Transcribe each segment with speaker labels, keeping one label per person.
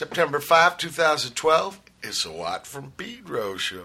Speaker 1: September 5, 2012. It's a Watt from Pedro show.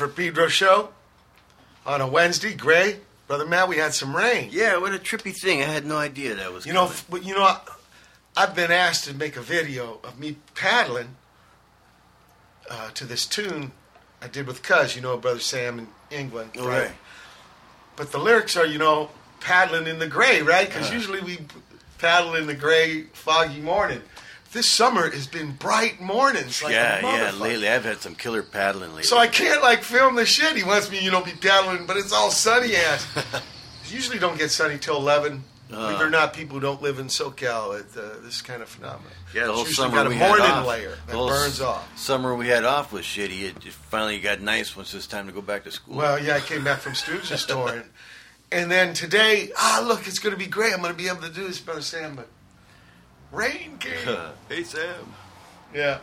Speaker 1: Watt from Pedro show on a Wednesday. Gray, brother Matt, we had some rain.
Speaker 2: Yeah, what a trippy thing. I had no idea that was
Speaker 1: You know,
Speaker 2: coming.
Speaker 1: you know, I've been asked to make a video of me paddling uh, to this tune I did with Cuz, you know, brother Sam in England.
Speaker 2: Oh, right.
Speaker 1: But the lyrics are, you know, paddling in the gray, right? Because
Speaker 2: Uh.
Speaker 1: usually we paddle in the gray, foggy morning. This summer has been bright mornings, like
Speaker 2: yeah, yeah. Lately, I've had some killer paddling lately.
Speaker 1: So I can't like film the shit. He wants me, you know, be paddling, but it's all sunny ass. Usually don't get sunny till eleven. Believe it or
Speaker 2: Uh.
Speaker 1: not, people who don't live in SoCal at uh, this kind of phenomenon.
Speaker 2: yeah, the whole summer
Speaker 1: got a
Speaker 2: we had
Speaker 1: morning
Speaker 2: off.
Speaker 1: layer that burns off.
Speaker 2: Summer we had off was shitty. It finally got nice once it's time to go back to school.
Speaker 1: Well, yeah, I came back from Stooges store, and, and then today, ah, look, it's going to be great. I'm going to be able to do this, brother Sam, but rain came.
Speaker 2: hey Sam.
Speaker 1: yeah,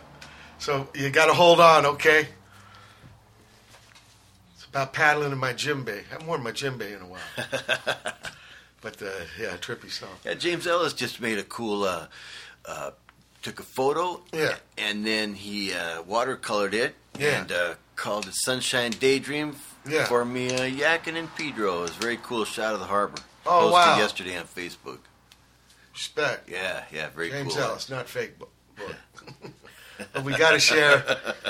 Speaker 1: so you got to hold on, okay? It's about paddling in my djembe. I haven't worn my djembe in a while. But uh, yeah, trippy song.
Speaker 2: Yeah, James Ellis just made a cool. Uh, uh, took a photo.
Speaker 1: Yeah.
Speaker 2: And then he uh, watercolored it.
Speaker 1: Yeah.
Speaker 2: And uh, called it Sunshine Daydream
Speaker 1: Yeah.
Speaker 2: for me, uh, Yakin and Pedro. It was a very cool shot of the harbor.
Speaker 1: Oh,
Speaker 2: Posted
Speaker 1: wow.
Speaker 2: yesterday on Facebook.
Speaker 1: Respect.
Speaker 2: Yeah, yeah, very
Speaker 1: James
Speaker 2: cool.
Speaker 1: Ellis, not fake book. but we got to share.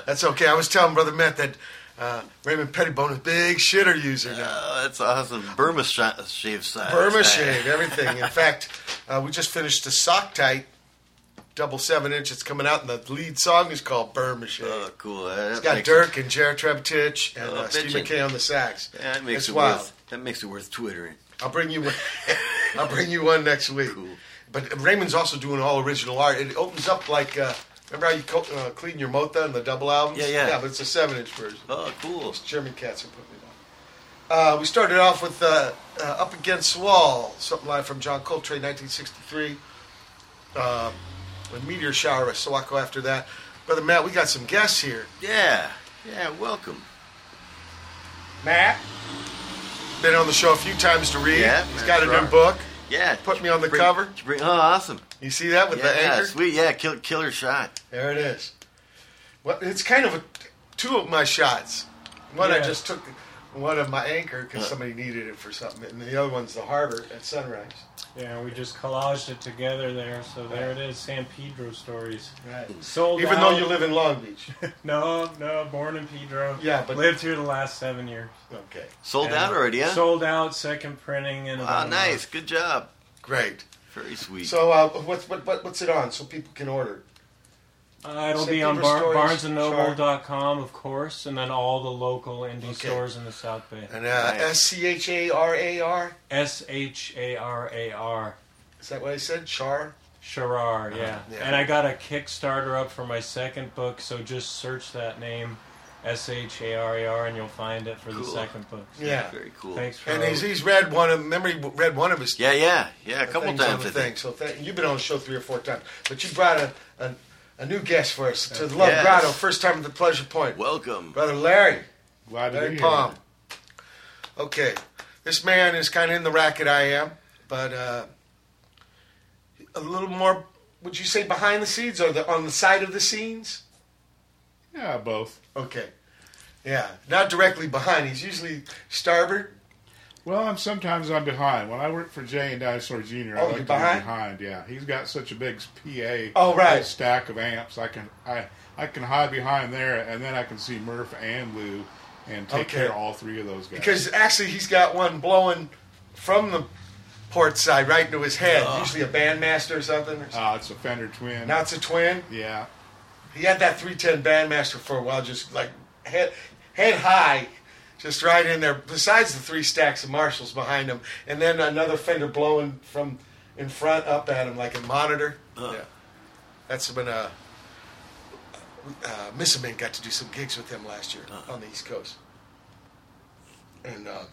Speaker 1: That's okay. I was telling Brother Matt that Uh, Raymond Pettibon is a big shitter user now.
Speaker 2: Oh, that's awesome. Burma sh- shave size.
Speaker 1: Burma shave, everything. In fact, uh, we just finished a sock tight, double seven inch. It's coming out, and the lead song is called Burma shave.
Speaker 2: Oh, cool. That
Speaker 1: it's got Dirk and Jared Trebitich and
Speaker 2: Oh,
Speaker 1: uh, Steve. Mackay on the sax.
Speaker 2: It, that makes
Speaker 1: It's
Speaker 2: it
Speaker 1: wild.
Speaker 2: worth. That makes it worth twittering.
Speaker 1: I'll bring you one. I'll bring you one next week.
Speaker 2: Cool.
Speaker 1: But Raymond's also doing all original art. It opens up like uh, remember how you co- uh, clean your Mota and the double albums?
Speaker 2: Yeah, yeah.
Speaker 1: Yeah, but it's a seven inch version.
Speaker 2: Oh, cool.
Speaker 1: German cats are putting it on. Uh, we started off with uh, uh, Up Against the Wall, something live from John Coltrane, 1963. Um, with Meteor Shower, Sawako after that. Brother Matt, we got some guests here.
Speaker 2: Yeah. Yeah. Welcome.
Speaker 1: Matt. Been on the show a few times to read.
Speaker 2: Yeah,
Speaker 1: He's got a
Speaker 2: sure.
Speaker 1: new book.
Speaker 2: Yeah.
Speaker 1: Put me on the
Speaker 2: Bring-
Speaker 1: cover.
Speaker 2: Bring, oh, awesome.
Speaker 1: You see that with
Speaker 2: yeah,
Speaker 1: the anchor?
Speaker 2: sweet. Yeah, kill, killer shot.
Speaker 1: There it is. Well, it's kind of a, two of my shots. One I just took one of my anchor because somebody needed it for something, and the other one's the harbor at sunrise.
Speaker 3: Yeah, we just collaged it together there. So there it is, San Pedro stories.
Speaker 1: Right.
Speaker 3: Sold
Speaker 1: Even
Speaker 3: out.
Speaker 1: though you live in Long Beach.
Speaker 3: no, no, born in Pedro.
Speaker 1: Yeah, but-
Speaker 3: lived here the last seven years.
Speaker 1: Okay.
Speaker 2: Sold
Speaker 3: And
Speaker 2: out already, huh?
Speaker 3: Sold out, second printing in
Speaker 2: Wow,
Speaker 3: about
Speaker 2: nice.
Speaker 3: month.
Speaker 2: Good job.
Speaker 1: Great.
Speaker 2: Very sweet.
Speaker 1: So, uh, what's what, what, what's it on so people can order?
Speaker 3: Uh, it'll
Speaker 1: St.
Speaker 3: be on
Speaker 1: Pedro
Speaker 3: bar-
Speaker 1: Stories,
Speaker 3: barnesandnoble.com, of course, and then all the local indie
Speaker 1: Okay.
Speaker 3: stores in the South Bay.
Speaker 1: And uh, S C H A R A R.
Speaker 3: S H A R A R.
Speaker 1: Is that what I said? Char.
Speaker 3: Sharar, yeah.
Speaker 1: Uh-huh. yeah.
Speaker 3: And I got a Kickstarter up for my second book, so just search that name, S H A R A R, and you'll find it for the second book. So
Speaker 1: Yeah.
Speaker 2: Very cool.
Speaker 3: Thanks for
Speaker 1: And he's, he's read one of. Remember, he read one of his
Speaker 2: Yeah, yeah, yeah. A couple
Speaker 1: things
Speaker 2: times.
Speaker 1: the
Speaker 2: I think.
Speaker 1: So thank, you've been on the show three or four times, but you brought a a, a new guest for us to the Love
Speaker 2: Yes.
Speaker 1: Grotto. First time at the Pleasure Point,
Speaker 2: Welcome.
Speaker 1: brother Larry.
Speaker 4: Glad to
Speaker 1: Larry
Speaker 4: be
Speaker 1: Palm.
Speaker 4: here.
Speaker 1: Okay, this man is kind of in the racket I am, but uh, a little more. Would you say behind the scenes or the on the side of the scenes?
Speaker 4: Yeah, both.
Speaker 1: Okay, yeah, not directly behind. He's usually starboard.
Speaker 4: Well, I'm sometimes I'm behind. When I work for Jay and Dinosaur Jr., I
Speaker 1: Oh,
Speaker 4: like to
Speaker 1: behind?
Speaker 4: be behind. Yeah, he's got such a big PA.
Speaker 1: Oh, right.
Speaker 4: big stack of amps. I can I I can hide behind there, and then I can see Murph and Lou, and take
Speaker 1: Okay.
Speaker 4: care of all three of those guys.
Speaker 1: Because actually, he's got one blowing from the port side right into his head. Usually a bandmaster or something. Or something.
Speaker 4: uh, it's a Fender Twin.
Speaker 1: now it's a twin.
Speaker 4: yeah,
Speaker 1: He had that 310 Bandmaster for a while, just like head head high, just right in there. Besides the three stacks of Marshalls behind him, and then another Fender blowing from in front up at him like a monitor.
Speaker 2: Uh.
Speaker 1: Yeah, that's when uh, uh, Missaman got to do some gigs with him last year on the East Coast. And uh,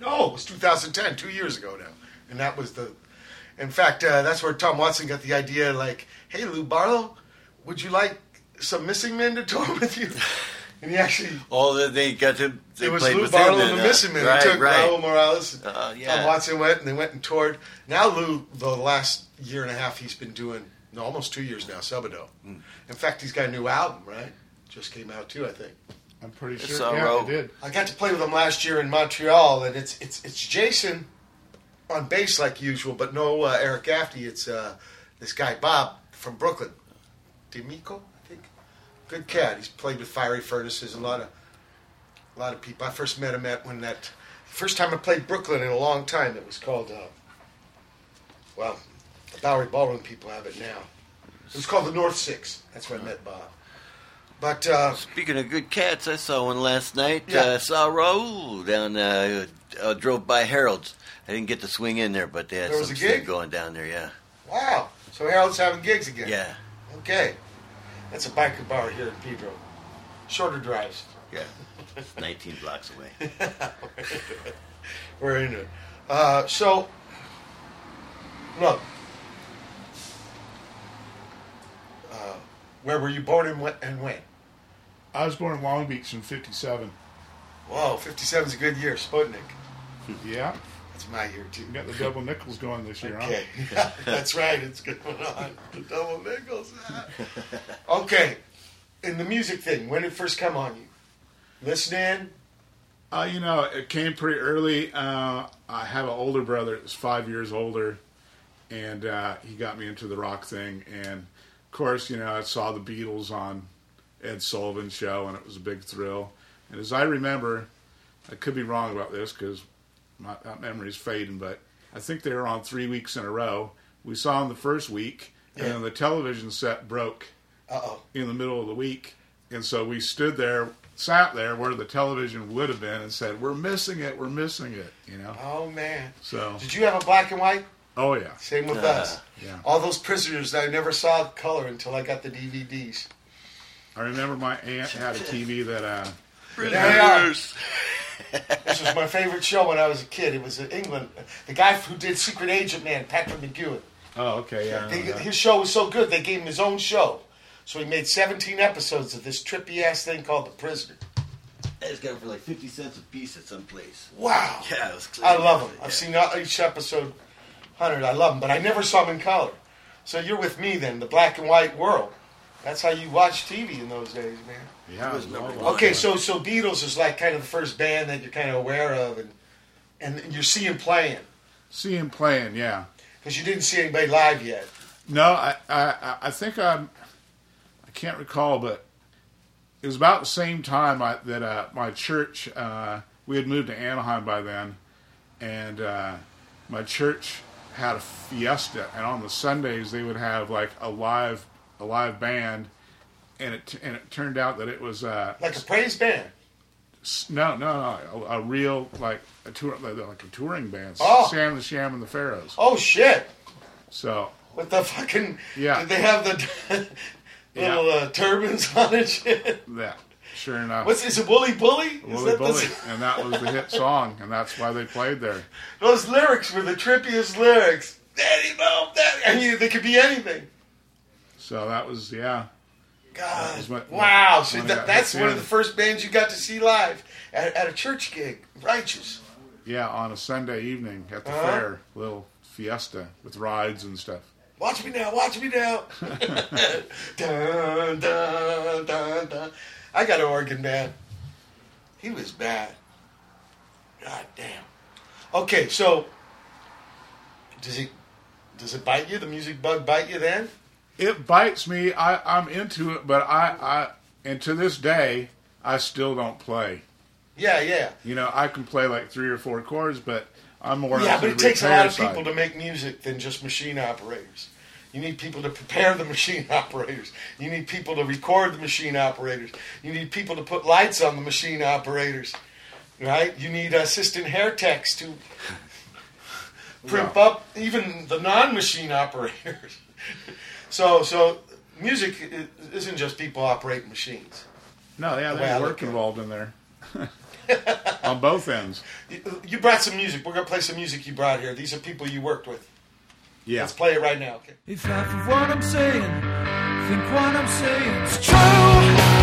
Speaker 1: no, it was 2010, two years ago now, and that was the. In fact, uh, that's where Tom Watson got the idea. Like, hey, Lou Barlow, would you like some Missing Men to tour with you? And he actually,
Speaker 2: Oh, they- they got to. They
Speaker 1: it was Lou
Speaker 2: with
Speaker 1: Barlow
Speaker 2: him
Speaker 1: and the
Speaker 2: uh,
Speaker 1: Missing Men.
Speaker 2: Right,
Speaker 1: he took
Speaker 2: right.
Speaker 1: Raul Morales. And
Speaker 2: Uh, yeah.
Speaker 1: Tom Watson went, and they went and toured. Now Lou, the last year and a half, he's been doing no, almost two years now. Sebadoh.
Speaker 2: Hmm.
Speaker 1: In fact, he's got a new album. Right, just came out too. I think.
Speaker 4: I'm pretty
Speaker 2: It's
Speaker 4: sure. Yeah,
Speaker 2: right.
Speaker 4: they did.
Speaker 1: I got to play with him last year in Montreal, and it's it's it's Jason on bass like usual, but no uh, Eric Gaffney. It's uh, this guy Bob from Brooklyn, D'Amico, I think. Good cat. He's played with Fiery Furnaces, a lot of a lot of people. I first met him at when that first time I played Brooklyn in a long time. It was called uh, well, the Bowery Ballroom people have it now. It was called the North Six. That's where I met Bob. But uh,
Speaker 2: Speaking of good cats, I saw one last night.
Speaker 1: Yeah.
Speaker 2: Uh, saw Raul down. Uh, uh, drove by Harold's. I didn't get to swing in there, but they had
Speaker 1: There was
Speaker 2: some
Speaker 1: a gig?
Speaker 2: going down there. Yeah,
Speaker 1: wow, so Harold's having gigs again.
Speaker 2: yeah,
Speaker 1: Okay. That's a biker bar here in Pedro. Shorter drives.
Speaker 2: yeah. It's 19 blocks away.
Speaker 1: We're in it. Uh, so, look. Uh, where were you born and when? And when?
Speaker 4: I was born in Long Beach in '57.
Speaker 1: Whoa, 57 is a good year. Sputnik.
Speaker 4: Yeah,
Speaker 1: That's my year, too.
Speaker 4: you got the double nickels going this year.
Speaker 1: Okay. That's right. It's going on. The double nickels. okay. In the music thing, when did it first come on you? Listening?
Speaker 4: Huh? Uh, you know, it came pretty early. Uh, I have an older brother that's five years older, and uh, he got me into the rock thing. And of course, you know, I saw the Beatles on Ed Sullivan's show, and it was a big thrill. And as I remember, I could be wrong about this because my that memory is fading, but I think they were on three weeks in a row. We saw them the first week, and
Speaker 1: Yeah.
Speaker 4: then the television set broke
Speaker 1: Uh oh.
Speaker 4: in the middle of the week, and so we stood there, sat there where the television would have been, and said, "We're missing it. We're missing it." You know.
Speaker 1: Oh man.
Speaker 4: So,
Speaker 1: Did you have a black and white?
Speaker 4: oh yeah,
Speaker 1: Same with
Speaker 2: Uh,
Speaker 1: us.
Speaker 4: yeah.
Speaker 1: All those prisoners that I never saw color until I got the DVDs.
Speaker 4: I remember my aunt had a TV that uh,
Speaker 1: There they are. This was my favorite show when I was a kid. It was in England. The guy who did Secret Agent Man, Patrick McGoohan.
Speaker 4: Oh, okay, yeah.
Speaker 1: They, his show was so good, they gave him his own show. So he made 17 episodes of this trippy ass thing called The Prisoner.
Speaker 2: I just got it for like fifty cents a piece at some place.
Speaker 1: Wow.
Speaker 2: Yeah, it was.
Speaker 1: I love them.
Speaker 2: Yeah.
Speaker 1: I've seen uh, each episode, 100. I love them, but I never saw them in color. So you're with me then, the black and white world. That's how you watch TV in those days, man.
Speaker 4: Yeah,
Speaker 2: It was number one.
Speaker 1: Okay, so so Beatles is like kind of the first band that you're kind of aware of, and and you see him playing
Speaker 4: see him playing. Yeah.
Speaker 1: because you didn't see anybody live yet.
Speaker 4: No, I, I, I think I'm. I can't recall, but it was about the same time I, that uh, my church. Uh, we had moved to Anaheim by then, and uh, my church had a fiesta, and on the Sundays they would have like a live a live band, and it and it turned out that it was uh,
Speaker 1: Like a praise band.
Speaker 4: no no no a, a real like a tour like a touring band,
Speaker 1: Oh.
Speaker 4: Sam the Sham and the Pharaohs.
Speaker 1: Oh shit!
Speaker 4: So
Speaker 1: With the fucking
Speaker 4: Yeah.
Speaker 1: Did they have the
Speaker 4: Yeah.
Speaker 1: little uh, turbans on and shit?
Speaker 4: that sure enough.
Speaker 1: What's is it? Wooly Bully? Is
Speaker 4: Wooly
Speaker 1: that the-
Speaker 4: Bully, and that was the hit song, and that's why they played there.
Speaker 1: those lyrics were the trippiest lyrics. Daddy, mom, daddy. I mean, they could be anything.
Speaker 4: So that was yeah,
Speaker 1: God,
Speaker 4: was what-
Speaker 1: wow! So that, that's one of the first bands you got to see live at, at a church gig. Righteous.
Speaker 4: yeah, on a Sunday evening at the
Speaker 1: Uh-huh.
Speaker 4: fair, little fiesta with rides and stuff.
Speaker 1: Watch me now, watch me now. dun, dun, dun, dun. I got an organ man. He was bad. God damn. Okay, so does it does it bite you? The music bug bite you then?
Speaker 4: It bites me. I, I'm into it, but I, I and to this day, I still don't play.
Speaker 1: Yeah, yeah.
Speaker 4: You know, I can play like three or four chords, but I'm more.
Speaker 1: Yeah, but it takes a lot of
Speaker 4: side.
Speaker 1: people to make music than just machine operators. You need people to prepare the machine operators. You need people to record the machine operators. You need people to put lights on the machine operators. Right? You need assistant hair techs to primp up even the non-machine operators. so, so music isn't just people operating machines.
Speaker 4: No, yeah,
Speaker 1: the
Speaker 4: there's work involved in there. on both ends.
Speaker 1: You- You brought some music. We're gonna play some music you brought here. These are people you worked with.
Speaker 4: Yeah.
Speaker 1: Let's play it right now. Okay.
Speaker 5: If half of what I'm saying, think what I'm saying is true.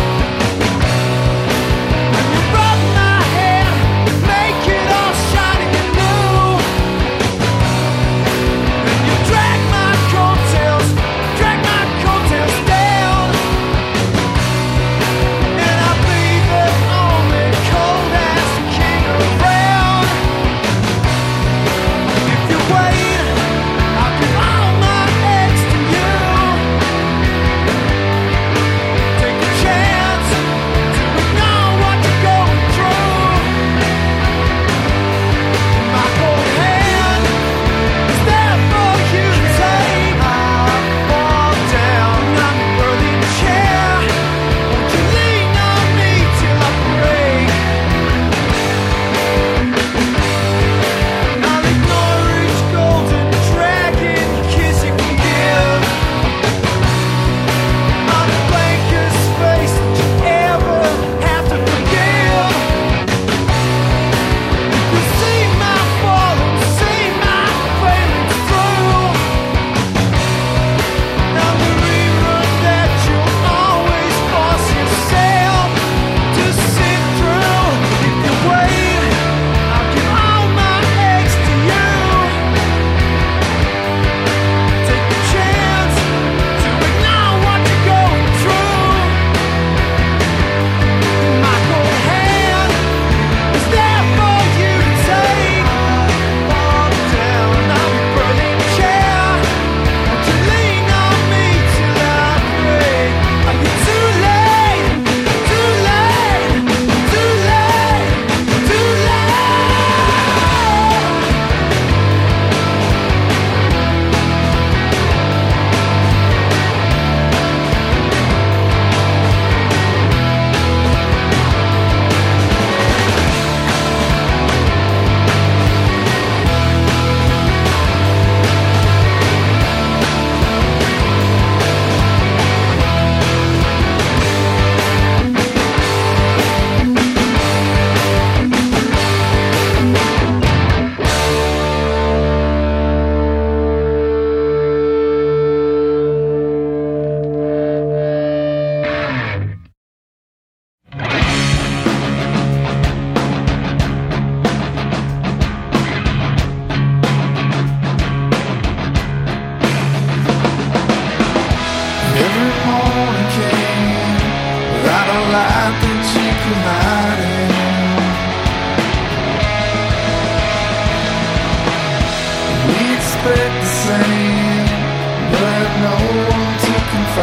Speaker 5: I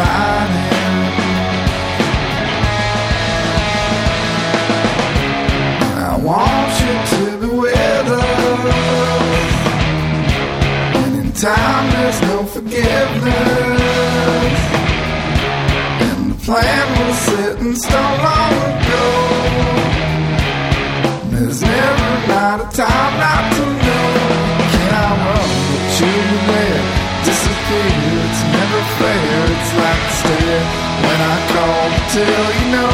Speaker 5: want you to be with us. And in time, there's no forgiveness. And the plan was set in stone tell you no.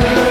Speaker 5: Forgiveness.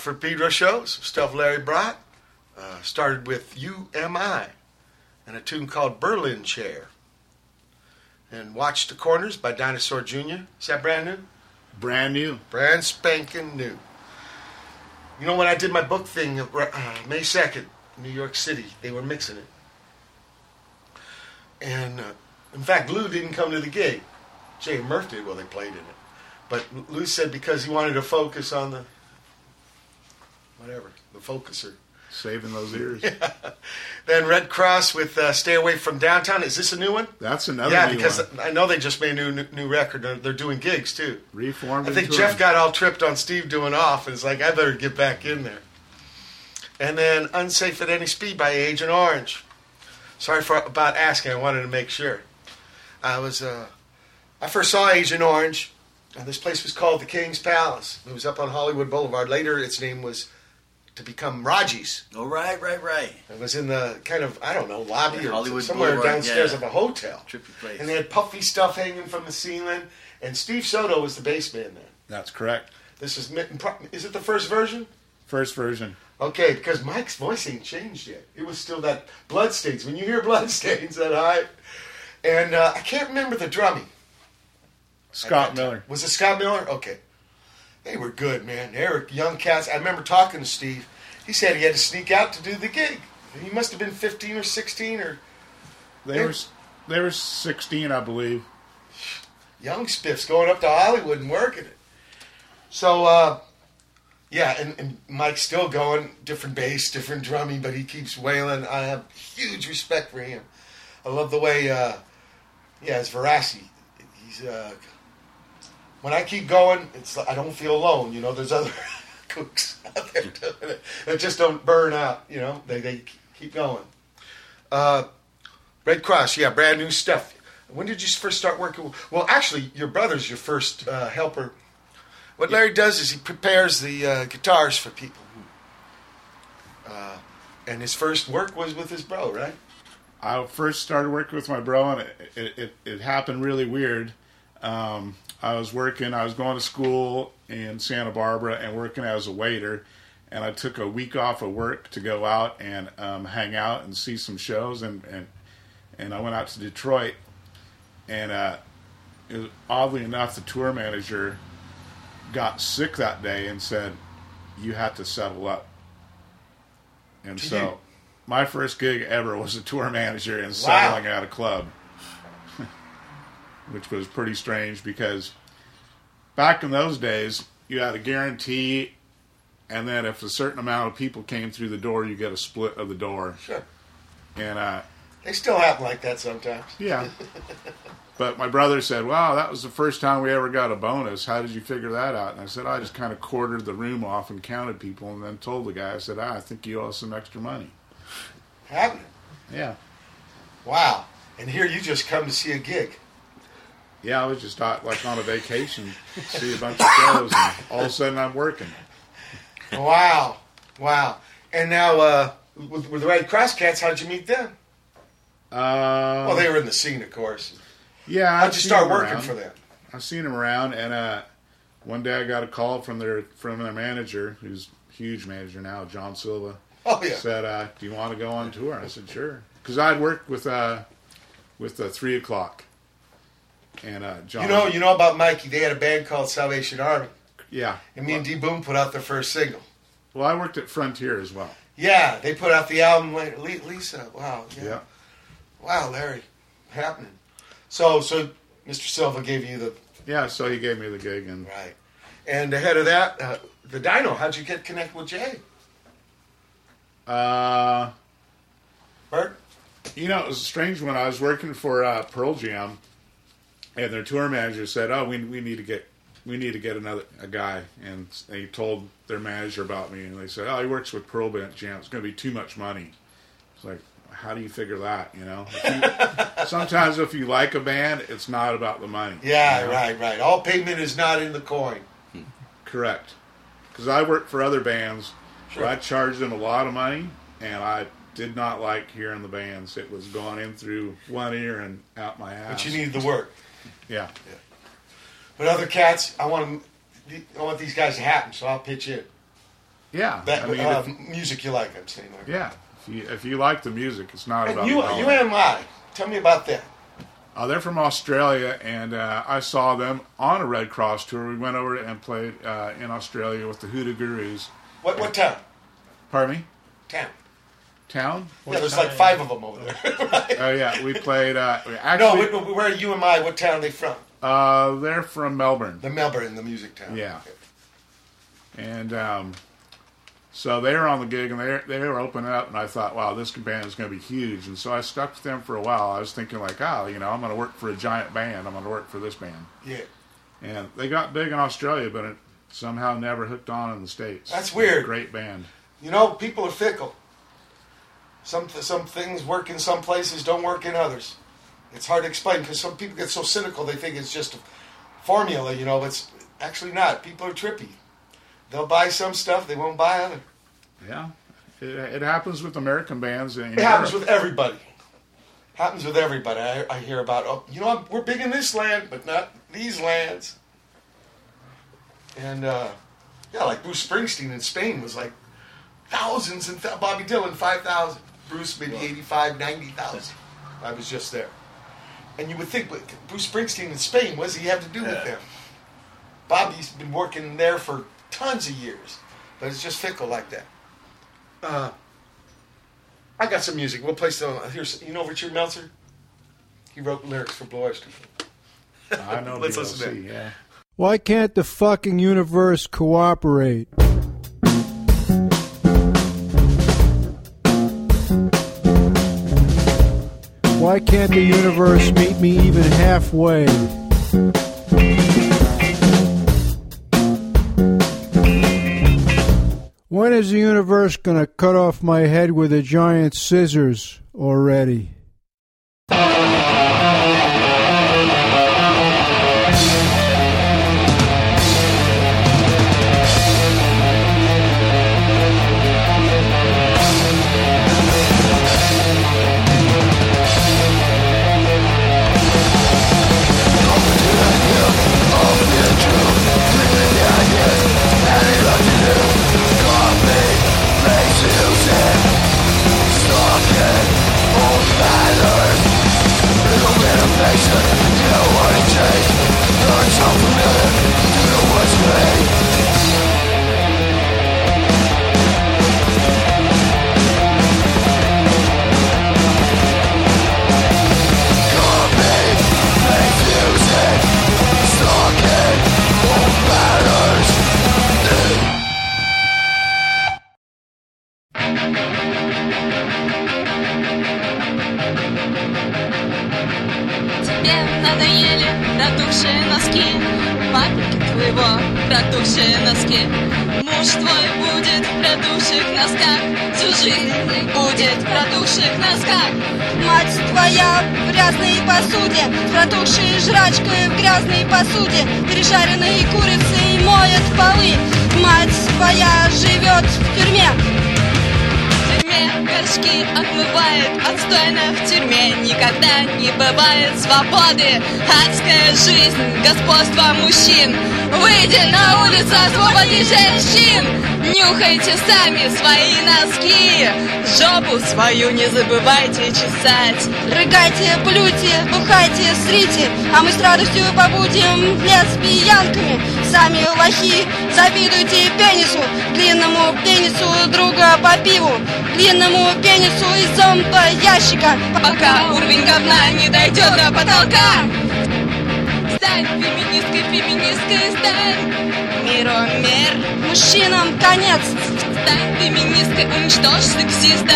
Speaker 5: Watt from
Speaker 1: Pedro shows, stuff Larry brought. Uh, started with You Am I and a tune called Berlin Chair. And Watch the Corners by Dinosaur Jr. Is that brand new?
Speaker 4: Brand new.
Speaker 1: Brand spanking new. You know, when I did my book thing, uh, May 2nd, New York City, they were mixing it. And uh, in fact, Lou didn't come to the gig. Jay and Murph did, well, they played in it. But Lou said because he wanted to focus on the, whatever, the focuser.
Speaker 4: Saving those ears.
Speaker 1: Then Redd Kross with uh, Stay Away from Downtown. Is this a new one?
Speaker 4: That's another
Speaker 1: yeah, because
Speaker 4: one.
Speaker 1: I know they just made a new, new record. They're, they're doing gigs too.
Speaker 4: Reformed.
Speaker 1: I think Jeff got all tripped on Steve doing off and it's like, I better get back in there. And then Unsafe at Any Speed by Agent Orange. Sorry for about asking. I wanted to make sure. I was, uh, I first saw Agent Orange, and this place was called the King's Palace. It was up on Hollywood Boulevard. Later, its name was to become Raji's.
Speaker 2: Oh, right, right, right.
Speaker 1: It was in the kind of, I don't know, lobby
Speaker 2: Yeah,
Speaker 1: or
Speaker 2: Hollywood
Speaker 1: somewhere
Speaker 2: Boulevard,
Speaker 1: downstairs
Speaker 2: yeah.
Speaker 1: of a hotel.
Speaker 2: Trippy place.
Speaker 1: And they had puffy stuff hanging from the ceiling. And Steve Soto was the bass man then.
Speaker 4: That's correct.
Speaker 1: This is mi- is it the first version?
Speaker 4: First version.
Speaker 1: Okay, because Mike's voice ain't changed yet. It was still that bloodstains. When you hear bloodstains, that high, and uh, I can't remember the drumming.
Speaker 4: Scott Miller.
Speaker 1: Was it Scott Miller? Okay, they were good, man. They were young cats. I remember talking to Steve. He said he had to sneak out to do the gig. He must have been fifteen or sixteen or
Speaker 4: They were they were 16, I believe.
Speaker 1: young spiffs going up to Hollywood and working it. So, uh, yeah, and, and Mike's still going, different bass, different drumming, but he keeps wailing. I have huge respect for him. I love the way, uh, yeah, his veracity. He's, uh, when I keep going, it's I don't feel alone. You know, there's other cooks out there doing it that just don't burn out. You know, they they keep going. Uh, Redd Kross, yeah, brand new stuff. When did you first start working? with- Well, actually, your brother's your first uh, helper. What Larry does is he prepares the uh, guitars for people. Uh, and his first work was with his bro, right?
Speaker 4: I first started working with my bro, and it it, it, it happened really weird. Um, I was working, I was going to school in Santa Barbara and working as a waiter, and I took a week off of work to go out and um, hang out and see some shows, and and and I went out to Detroit, and uh, it was, oddly enough, the tour manager got sick that day and said, "You have to settle up." And
Speaker 1: Did
Speaker 4: so,
Speaker 1: you?
Speaker 4: my first gig ever was a tour manager and settling at a club, which was pretty strange because back in those days, you had a guarantee, and then if a certain amount of people came through the door, you get a split of the door.
Speaker 1: Sure.
Speaker 4: And uh,
Speaker 1: They still happen like that sometimes.
Speaker 4: yeah. But my brother said, "Wow, that was the first time we ever got a bonus. How did you figure that out?" And I said, "I just kind of quartered the room off and counted people, and then told the guy, I said, ah, I think you owe us some extra money."
Speaker 1: Happening.
Speaker 4: Yeah,
Speaker 1: Wow. And here you just come to see a gig.
Speaker 4: Yeah. I was just out, like on a vacation, see a bunch of shows, and all of a sudden I'm working.
Speaker 1: Wow. Wow. And now, uh, with, with the Redd Kross Cats, how'd you meet them?
Speaker 4: Uh,
Speaker 1: Well, they were in the scene, of course.
Speaker 4: yeah.
Speaker 1: How'd
Speaker 4: I've
Speaker 1: you start working
Speaker 4: around.
Speaker 1: for them?
Speaker 4: I've seen them around, and uh, one day I got a call from their from their manager, who's a huge manager now, John Silva.
Speaker 1: Oh, yeah.
Speaker 4: said, uh, "Do you want to go on tour?" I said, "Sure," because I'd worked with uh, with the three o'clock, and uh, John.
Speaker 1: You know, you know about Mikey. They had a band called Salvation Army,
Speaker 4: yeah.
Speaker 1: and me and D. Boon put out their first single.
Speaker 4: Well, I worked at Frontier as well.
Speaker 1: Yeah, they put out the album later. Lisa, wow, yeah.
Speaker 4: Yeah,
Speaker 1: wow, Larry, happening. So, so Mr. Silva gave you the
Speaker 4: yeah. So he gave me the gig, and
Speaker 1: right, and ahead of that, uh, the Dino. How'd you get connected with Jay?
Speaker 4: uh,
Speaker 1: Bert?
Speaker 4: you know, it was strange when I was working for uh, Pearl Jam, and their tour manager said, "Oh, we we need to get." We need to get another a guy, and they told their manager about me, and they said, "Oh, he works with Pearl Jam. It's going to be too much money." It's like, how do you figure that? You know, If you- sometimes if you like a band, it's not about the money.
Speaker 1: Yeah,
Speaker 4: you know?
Speaker 1: right, right. All payment is not in the coin.
Speaker 4: Correct. Because I worked for other bands
Speaker 1: Sure.
Speaker 4: where I charged them a lot of money, and I did not like hearing the bands. It was going in through one ear and out my ass.
Speaker 1: But you needed the work.
Speaker 4: Yeah. yeah.
Speaker 1: But other cats, I want I want these guys to happen, so I'll pitch in.
Speaker 4: Yeah,
Speaker 1: that
Speaker 4: I mean,
Speaker 1: uh,
Speaker 4: if-
Speaker 1: music you like. I'm saying. Like.
Speaker 4: yeah. If you if you like the music, it's not
Speaker 1: And
Speaker 4: about
Speaker 1: you,
Speaker 4: the dollar.
Speaker 1: You Am I, tell me about that.
Speaker 4: Uh, they're from Australia, and uh, I saw them on a Redd Kross tour. We went over and played uh, in Australia with the Hoodoo Gurus.
Speaker 1: What what town?
Speaker 4: Pardon me?
Speaker 1: Town.
Speaker 4: Town?
Speaker 1: yeah, there's like five of them over there. right?
Speaker 4: Oh yeah, we played. Uh, we
Speaker 1: No,
Speaker 4: actually,
Speaker 1: wait, wait, where are You Am I? What town are they from?
Speaker 4: uh, they're from Melbourne,
Speaker 1: The Melbourne, the music town.
Speaker 4: Yeah.
Speaker 1: Okay.
Speaker 4: and um, so they were on the gig, and they they were opening up, and I thought, wow, this band is going to be huge, and so I stuck with them for a while. I was thinking like, oh, you know, I'm going to work for a giant band. I'm going to work for this band,
Speaker 1: Yeah.
Speaker 4: and they got big in Australia, but it somehow never hooked on in the states.
Speaker 1: That's weird.
Speaker 4: Great band.
Speaker 1: You know, people are fickle. Some some things work in some places, don't work in others. It's hard to explain because some people get so cynical they think it's just a formula. You know, but it's actually not. People are trippy. They'll buy some stuff, they won't buy other.
Speaker 4: Yeah, it, it happens with American bands.
Speaker 1: It happens with everybody. Happens with everybody. I, I hear about, oh, you know, I'm, we're big in this land, but not these lands. And uh, yeah, like Bruce Springsteen in Spain was like thousands and th- Bobby Dylan five thousand. Bruce maybe 85, 90,000. I was just there. And you would think, but Bruce Springsteen in Spain, what does he have to do with them? Bobby's been working there for tons of years, but it's just fickle like that. Uh, I got some music. We'll play some. Here's you know Richard Meltzer. He wrote lyrics for Blue Oyster Cult.
Speaker 4: I know.
Speaker 1: Let's
Speaker 4: BLC,
Speaker 1: listen to
Speaker 4: Yeah.
Speaker 6: Why can't the fucking universe cooperate? Why can't the universe meet me even halfway? When is the universe gonna cut off my head with a giant scissors already?
Speaker 7: Твоего протухшие носки. Муж твой будет в протухших носках. Всю жизнь будет в протухших носках.
Speaker 8: Мать твоя в грязной посуде, с протухшей жрачкой в грязной посуде, пережаренной курицей моет полы. Мать твоя живет в тюрьме,
Speaker 7: тюрьме. Горшки отмывает Отстойно в тюрьме. Никогда не бывает свободы. Адская жизнь, господство мужчин. Выйди на улицу, освободи женщин Нюхайте сами свои носки Жопу свою не забывайте чесать
Speaker 8: рыгайте, плюйте, бухайте, срите, а мы с радостью побудем лесбиянками. Сами лохи, завидуйте пенису, длинному пенису друга по пиву, длинному пенису из зомба ящика.
Speaker 7: Пока уровень говна не дойдет до потолка Стань феминисткой, феминисткой стань. Миру мир.
Speaker 8: Мужчинам конец.
Speaker 7: Стань феминисткой, уничтожь сексиста.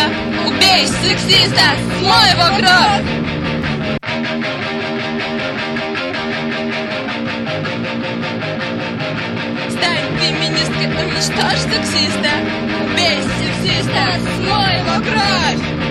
Speaker 7: Убей сексиста, смой его кровь. Стань феминисткой, уничтожь сексиста. Убей сексиста, смой его кровь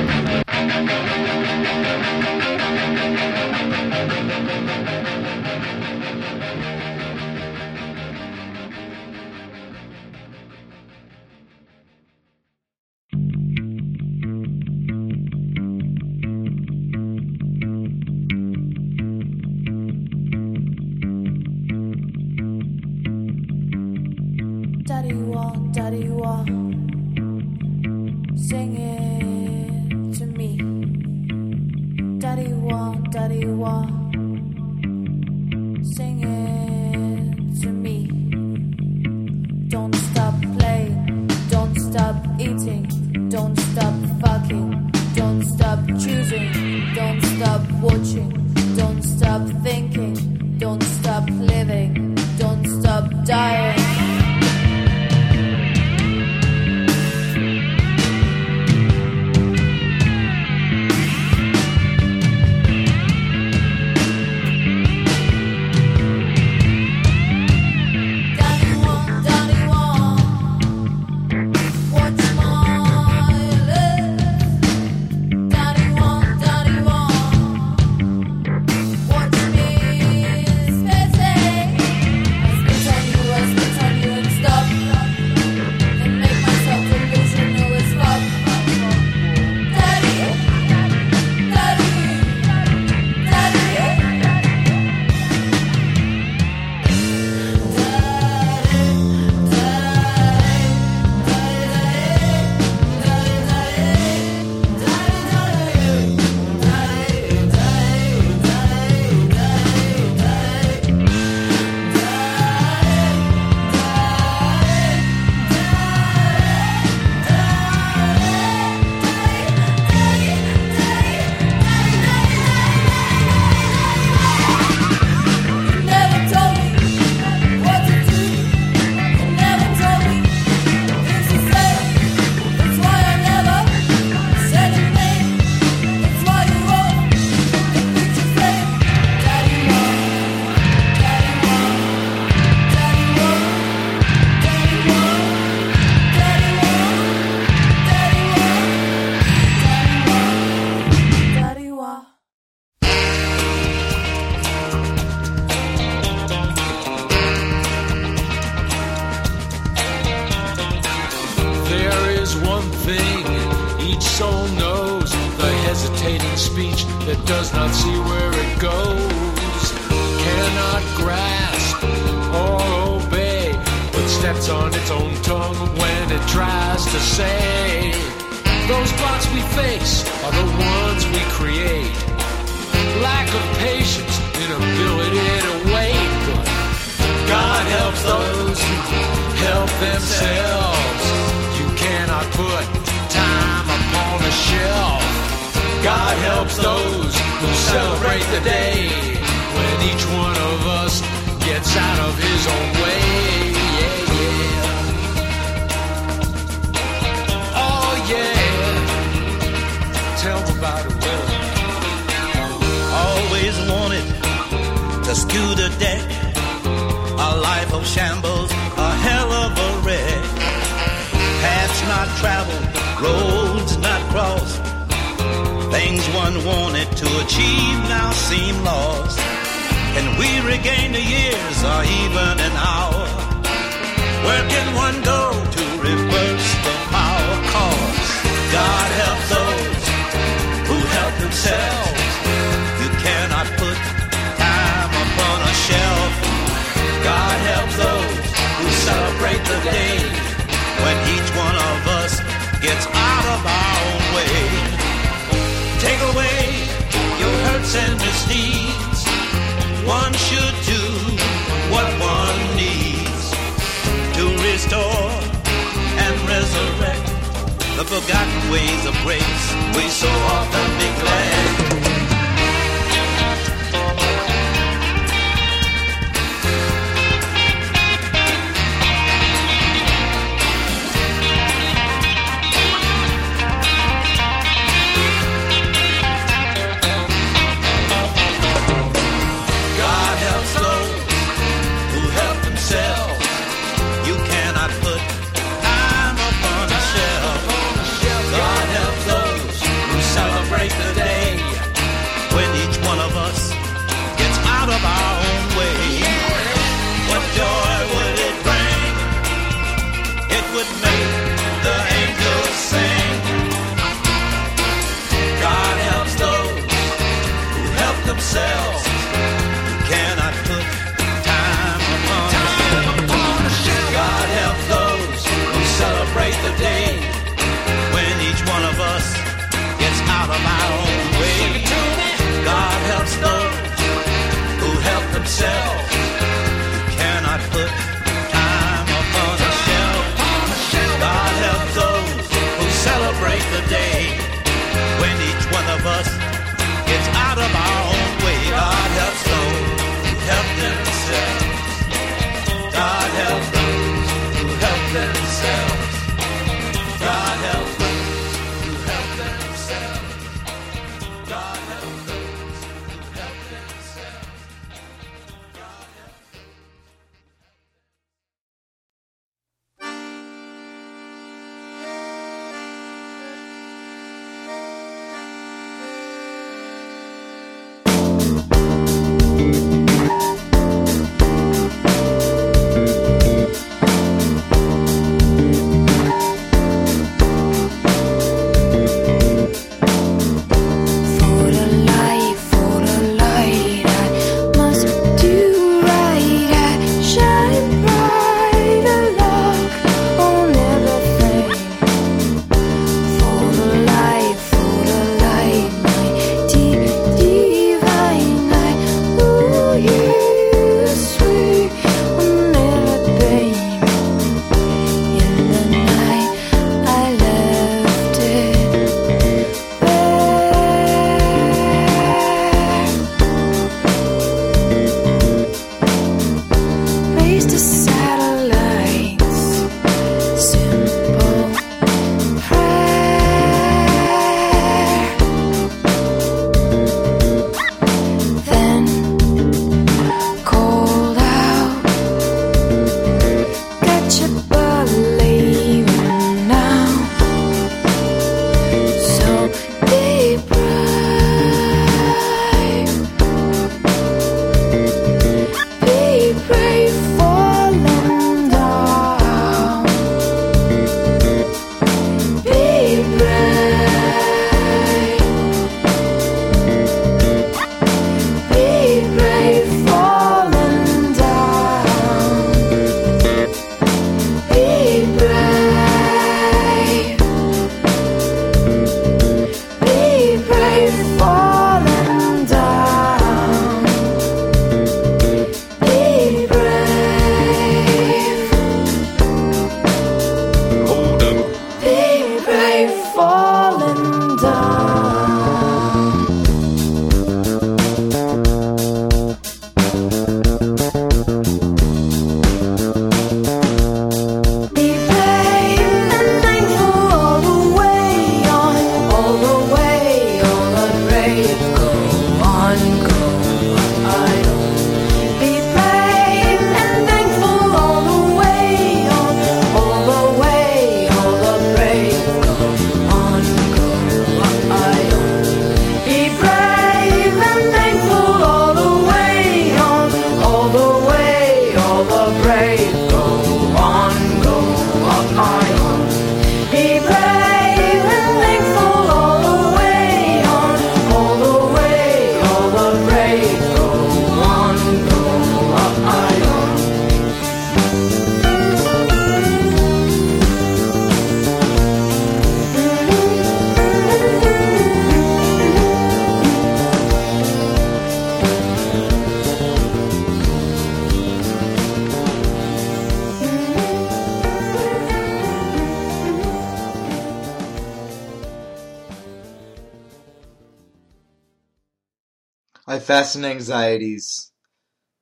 Speaker 9: Fasten anxieties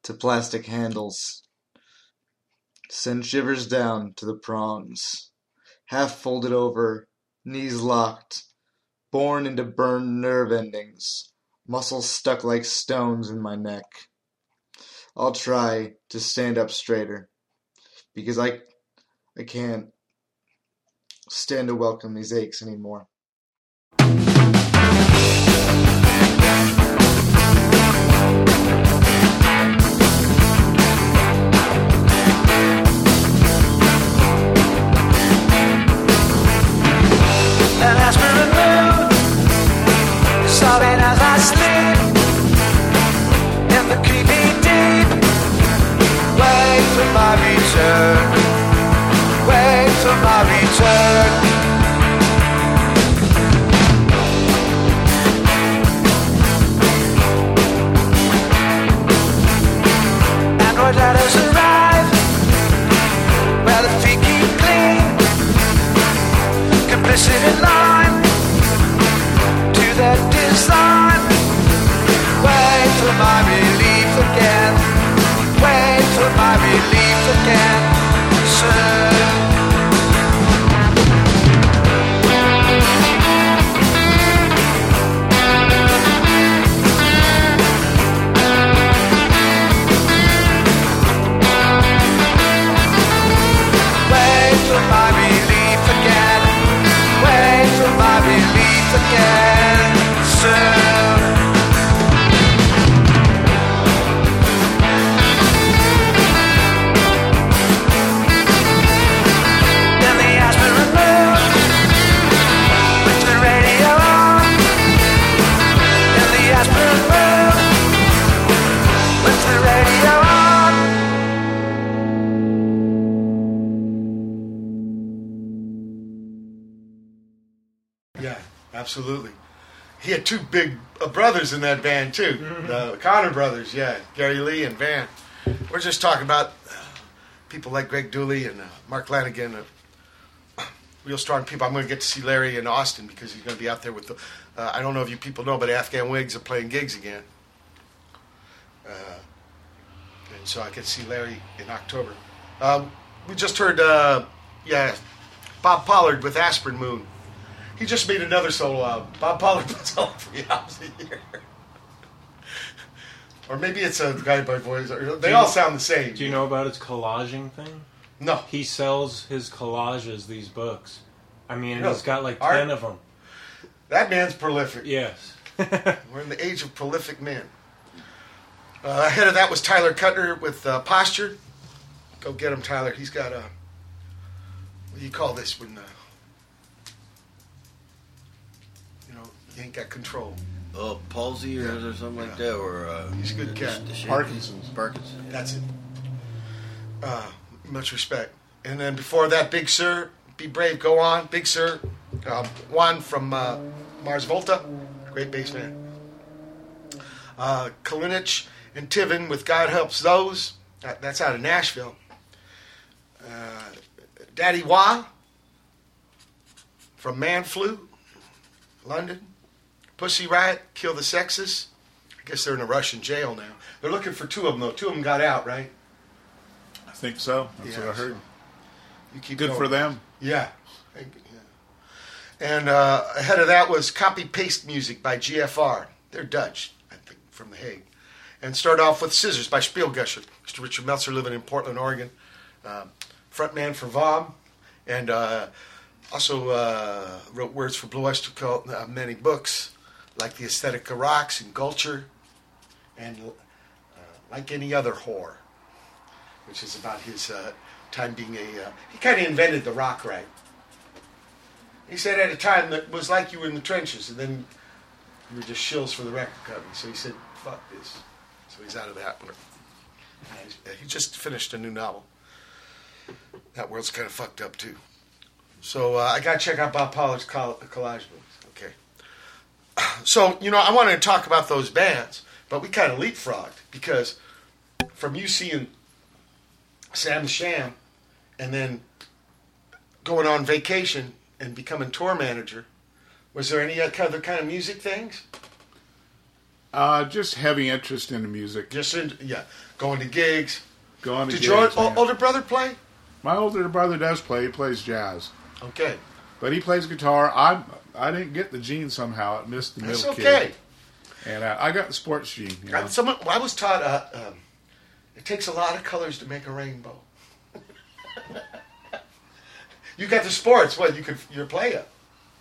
Speaker 9: to plastic handles. Send shivers down to the prongs. Half folded over, knees locked, born into burned nerve endings, muscles stuck like stones in my neck. I'll try to stand up straighter because I I can't stand to welcome these aches anymore.
Speaker 5: Sobbing as I sleep in the creepy deep. Wait for my return. Wait for my return.
Speaker 1: Absolutely. He had two big uh, brothers in that band too, the Conner brothers. Yeah, Gary Lee and Van. We're just talking about uh, people like Greg Dulli and uh, Mark Lanegan, uh, real strong people. I'm going to get to see Larry in Austin because he's going to be out there with the. Uh, I don't know if you people know, but Afghan Whigs are playing gigs again. Uh, and so I to see Larry in October. Uh, we just heard, uh, yeah, Bob Pollard with Aspirin Moon. He just made another solo album. Bob Pollard puts out three albums a year. or maybe it's a guy by voice. They
Speaker 3: Do
Speaker 1: all sound the same.
Speaker 3: Do you know about his collaging thing?
Speaker 1: No.
Speaker 3: He sells his collages, these books. I mean,
Speaker 1: Really?
Speaker 3: he's got like
Speaker 1: Art?
Speaker 3: 10 of them.
Speaker 1: That man's prolific.
Speaker 3: Yes.
Speaker 1: We're in the age of prolific men. Uh, ahead of that was Tyler Kutner with uh, Posture. Go get him, Tyler. He's got a. What do you call this when. Uh, you know, you ain't got control.
Speaker 2: Oh, palsy or, or something like that, or uh,
Speaker 1: He's a good cat.
Speaker 2: the shape-
Speaker 4: Parkinson's.
Speaker 2: Parkinson's.
Speaker 1: That's it. Uh, much respect. And then before that, Big Sir, Be Brave, Go On, Big Sir, uh, Juan from uh, Mars Volta, great bass man. Uh, Kalinich and Tiven with God Helps Those, that, that's out of Nashville. Uh, Daddy Wha from Manflu, London. Pussy Riot, Kill the Sexist. I guess they're in a Russian jail now. They're looking for two of them, though. Two of them got out, right?
Speaker 4: I think so. That's
Speaker 1: Yeah,
Speaker 4: what I heard.
Speaker 1: You keep
Speaker 4: Good
Speaker 1: going.
Speaker 4: for them.
Speaker 1: Yeah. Thank you, yeah. And uh, ahead of that was Copy Paste Music by GFR. They're Dutch, I think, from The Hague. And start off with Scissors by Spielgusher. Mr. Richard Meltzer living in Portland, Oregon. Uh, frontman for VOM. And uh, also uh, wrote words for Blue Oyster Cult, uh, many books, like The Aesthetic of Rocks and Gulcher. And uh, like any other whore which is about his uh, time being a. Uh, he kind of invented the rock right. He said at a time that was like you were in the trenches, and then you were just shills for the record company. So he said, "Fuck this." So he's out of that one. He just finished a new novel. That world's kind of fucked up too. So uh, I got to check out Bob Pollard's collage books. So you know, I wanted to talk about those bands, but we kind of leapfrogged because from you seeing Sam Sham, and then going on vacation and becoming tour manager. Was there any other kind of music things?
Speaker 4: Uh, just heavy interest in the music.
Speaker 1: Just in, yeah, going to gigs.
Speaker 4: Going to
Speaker 1: Did
Speaker 4: gigs.
Speaker 1: your older brother play?
Speaker 4: My older brother does play. He plays jazz.
Speaker 1: Okay,
Speaker 4: But he plays guitar. I I didn't get the gene somehow. It missed the
Speaker 1: that's
Speaker 4: middle
Speaker 1: okay.
Speaker 4: kid. And uh, I got the sports gene. You know?
Speaker 1: I, someone, I was taught uh, um, it takes a lot of colors to make a rainbow. you got the sports. What you could you're a player.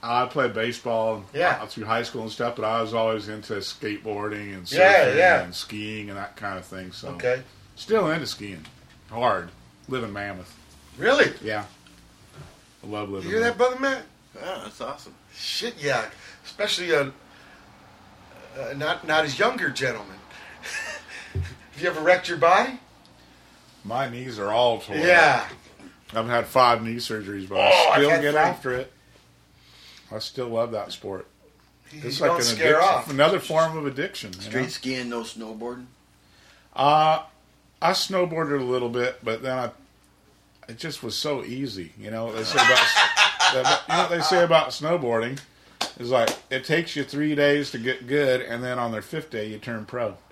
Speaker 4: I played baseball
Speaker 1: Yeah.
Speaker 4: uh, through high school and stuff, but I was always into skateboarding and surfing
Speaker 1: Yeah, yeah.
Speaker 4: and skiing and that kind of thing. So
Speaker 1: Okay,
Speaker 4: still into skiing. Hard. Live in Mammoth.
Speaker 1: really?
Speaker 4: Yeah. I love living.
Speaker 1: You
Speaker 4: living
Speaker 1: hear that, brother Matt?
Speaker 2: Yeah, that's awesome.
Speaker 1: Shit, yeah. Especially uh, uh, not not as younger gentlemen. Have you ever wrecked your body?
Speaker 4: My knees are all torn.
Speaker 1: Yeah.
Speaker 4: I've had five knee surgeries, but
Speaker 1: Oh,
Speaker 4: I still get
Speaker 1: three.
Speaker 4: after it. I still love that sport.
Speaker 1: You
Speaker 4: It's
Speaker 1: don't
Speaker 4: like an
Speaker 1: scare
Speaker 4: addiction,
Speaker 1: off.
Speaker 4: another form of addiction. you
Speaker 2: Straight
Speaker 4: know?
Speaker 2: skiing, no snowboarding.
Speaker 4: Uh, I snowboarded a little bit, but then I, it just was so easy. You know, they say about, you know what they say about snowboarding is like it takes you three days to get good, and then on their fifth day you turn pro.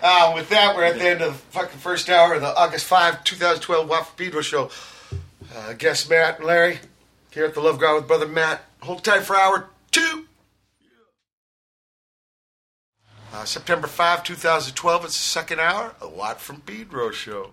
Speaker 1: Uh, with that, we're at the end of the fucking first hour of the August 5, 2012 Watt from Pedro show. Uh, guest Matt and Larry here at the Love God with Brother Matt. Hold tight for hour two. Uh, September 5, 2012, it's the second hour, Watt from Pedro Show.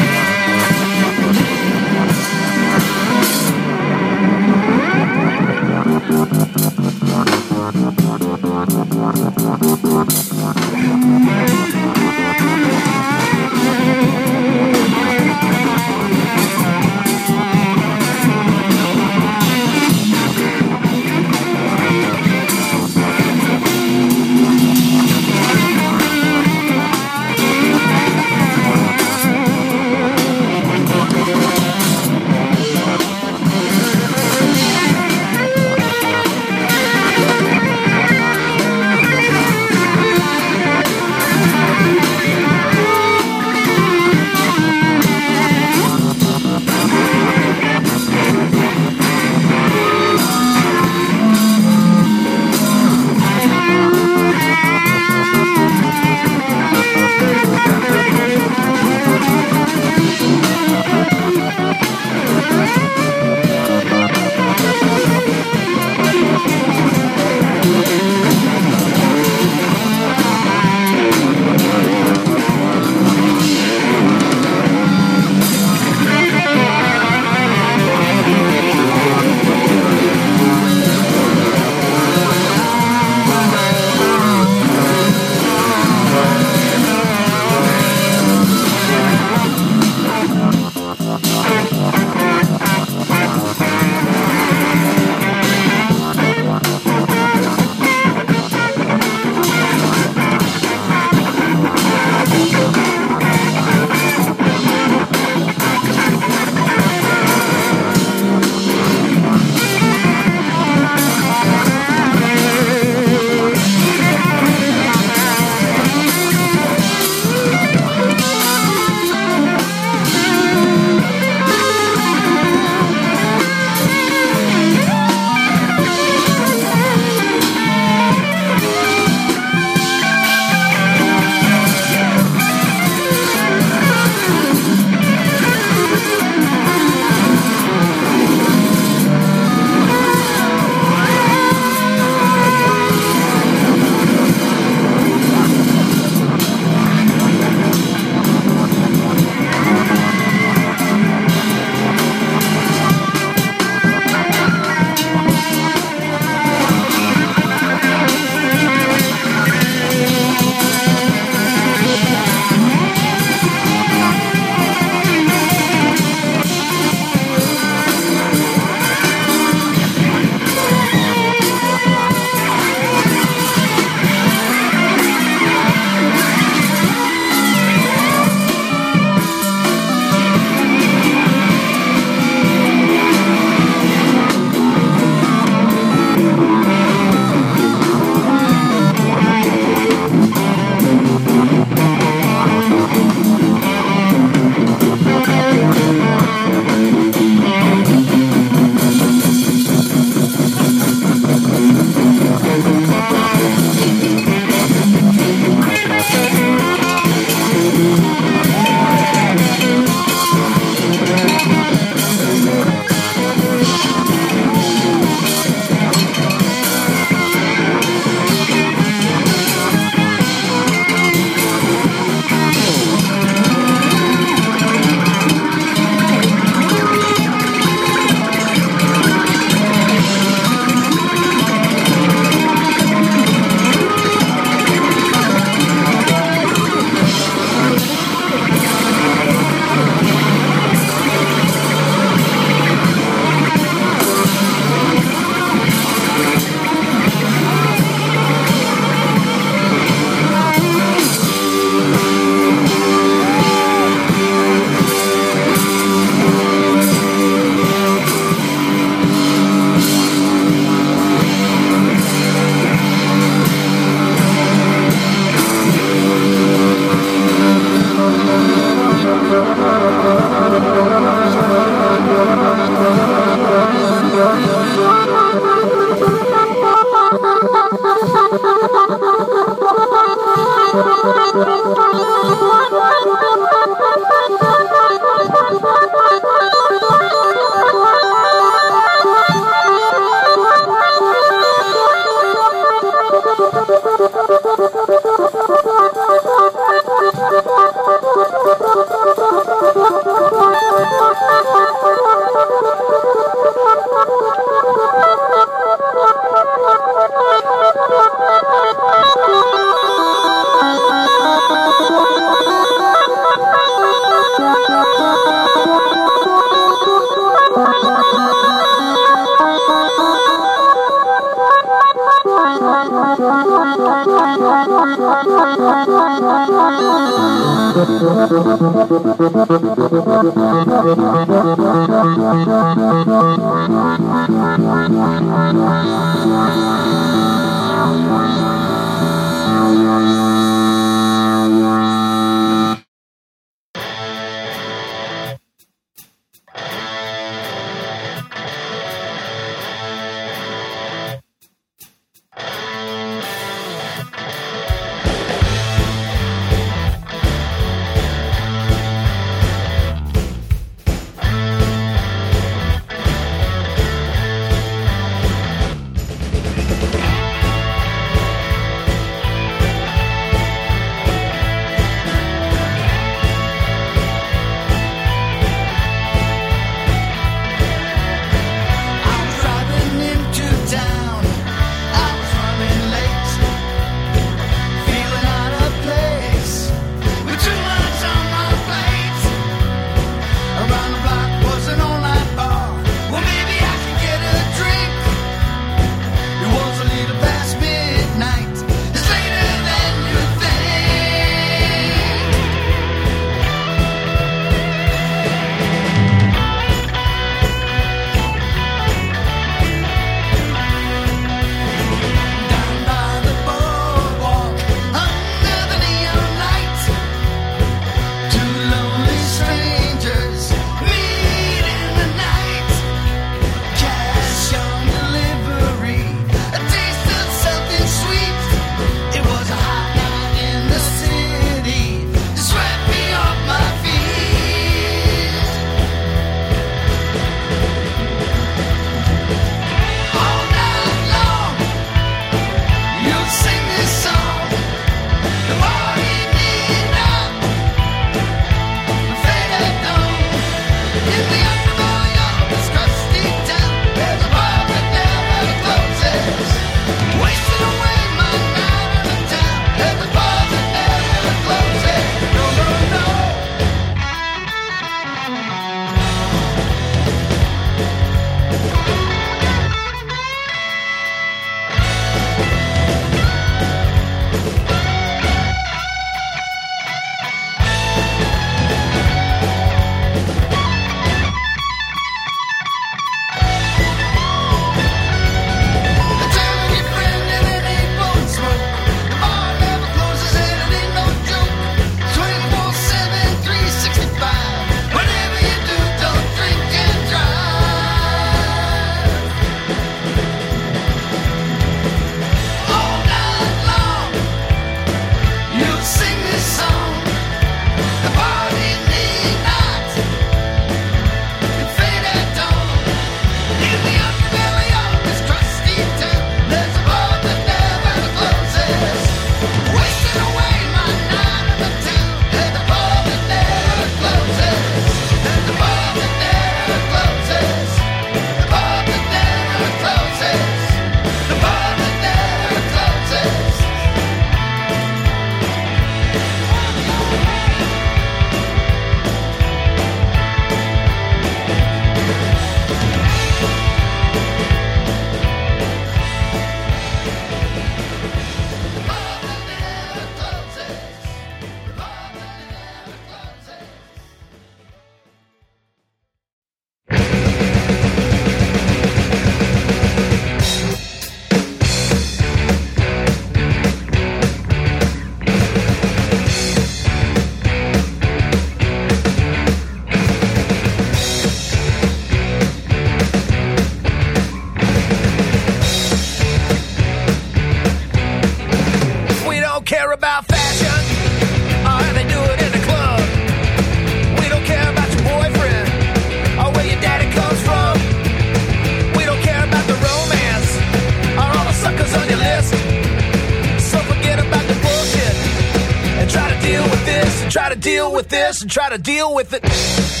Speaker 10: deal with this and try to deal with it.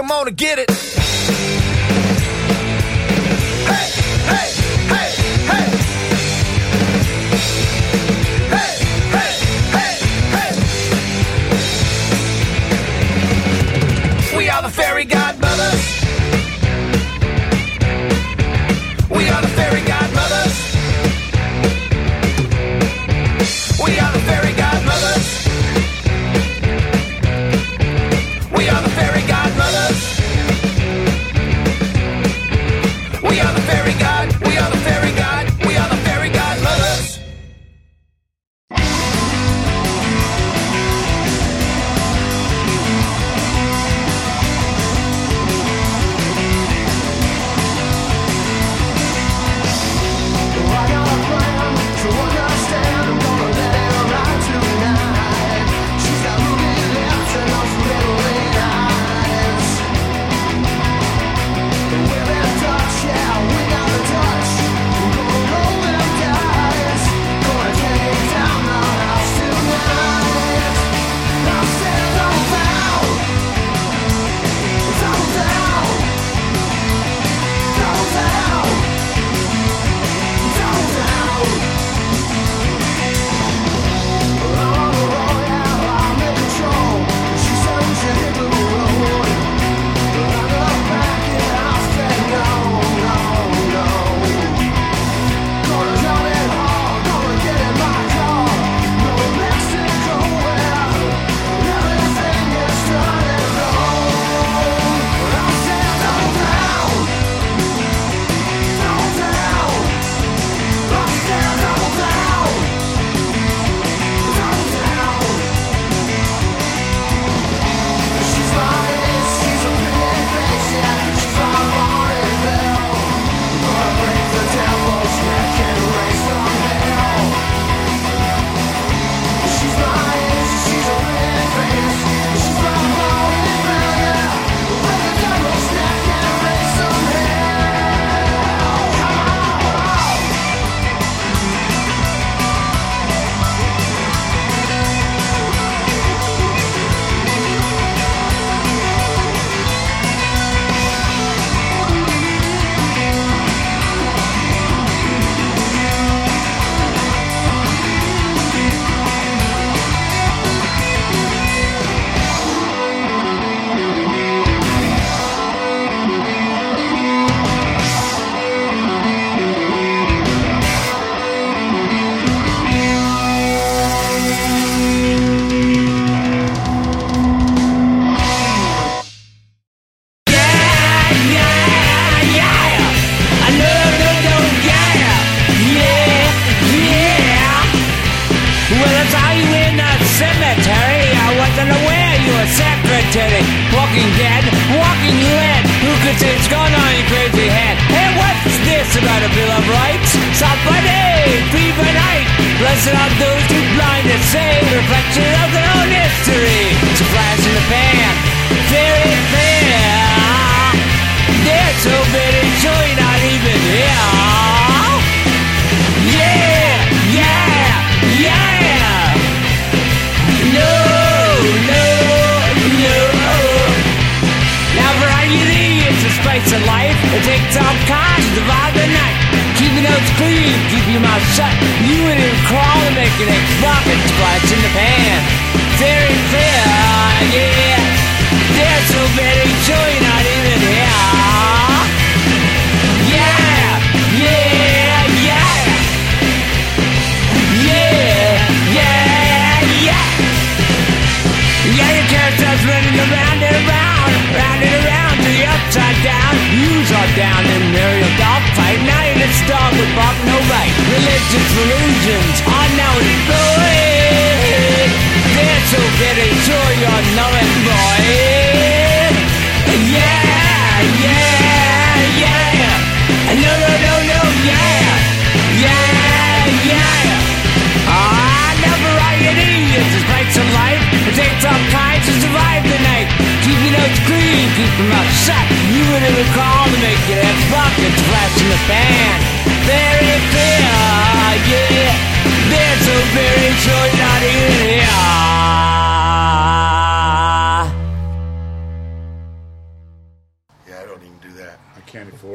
Speaker 10: Come
Speaker 11: on and get it.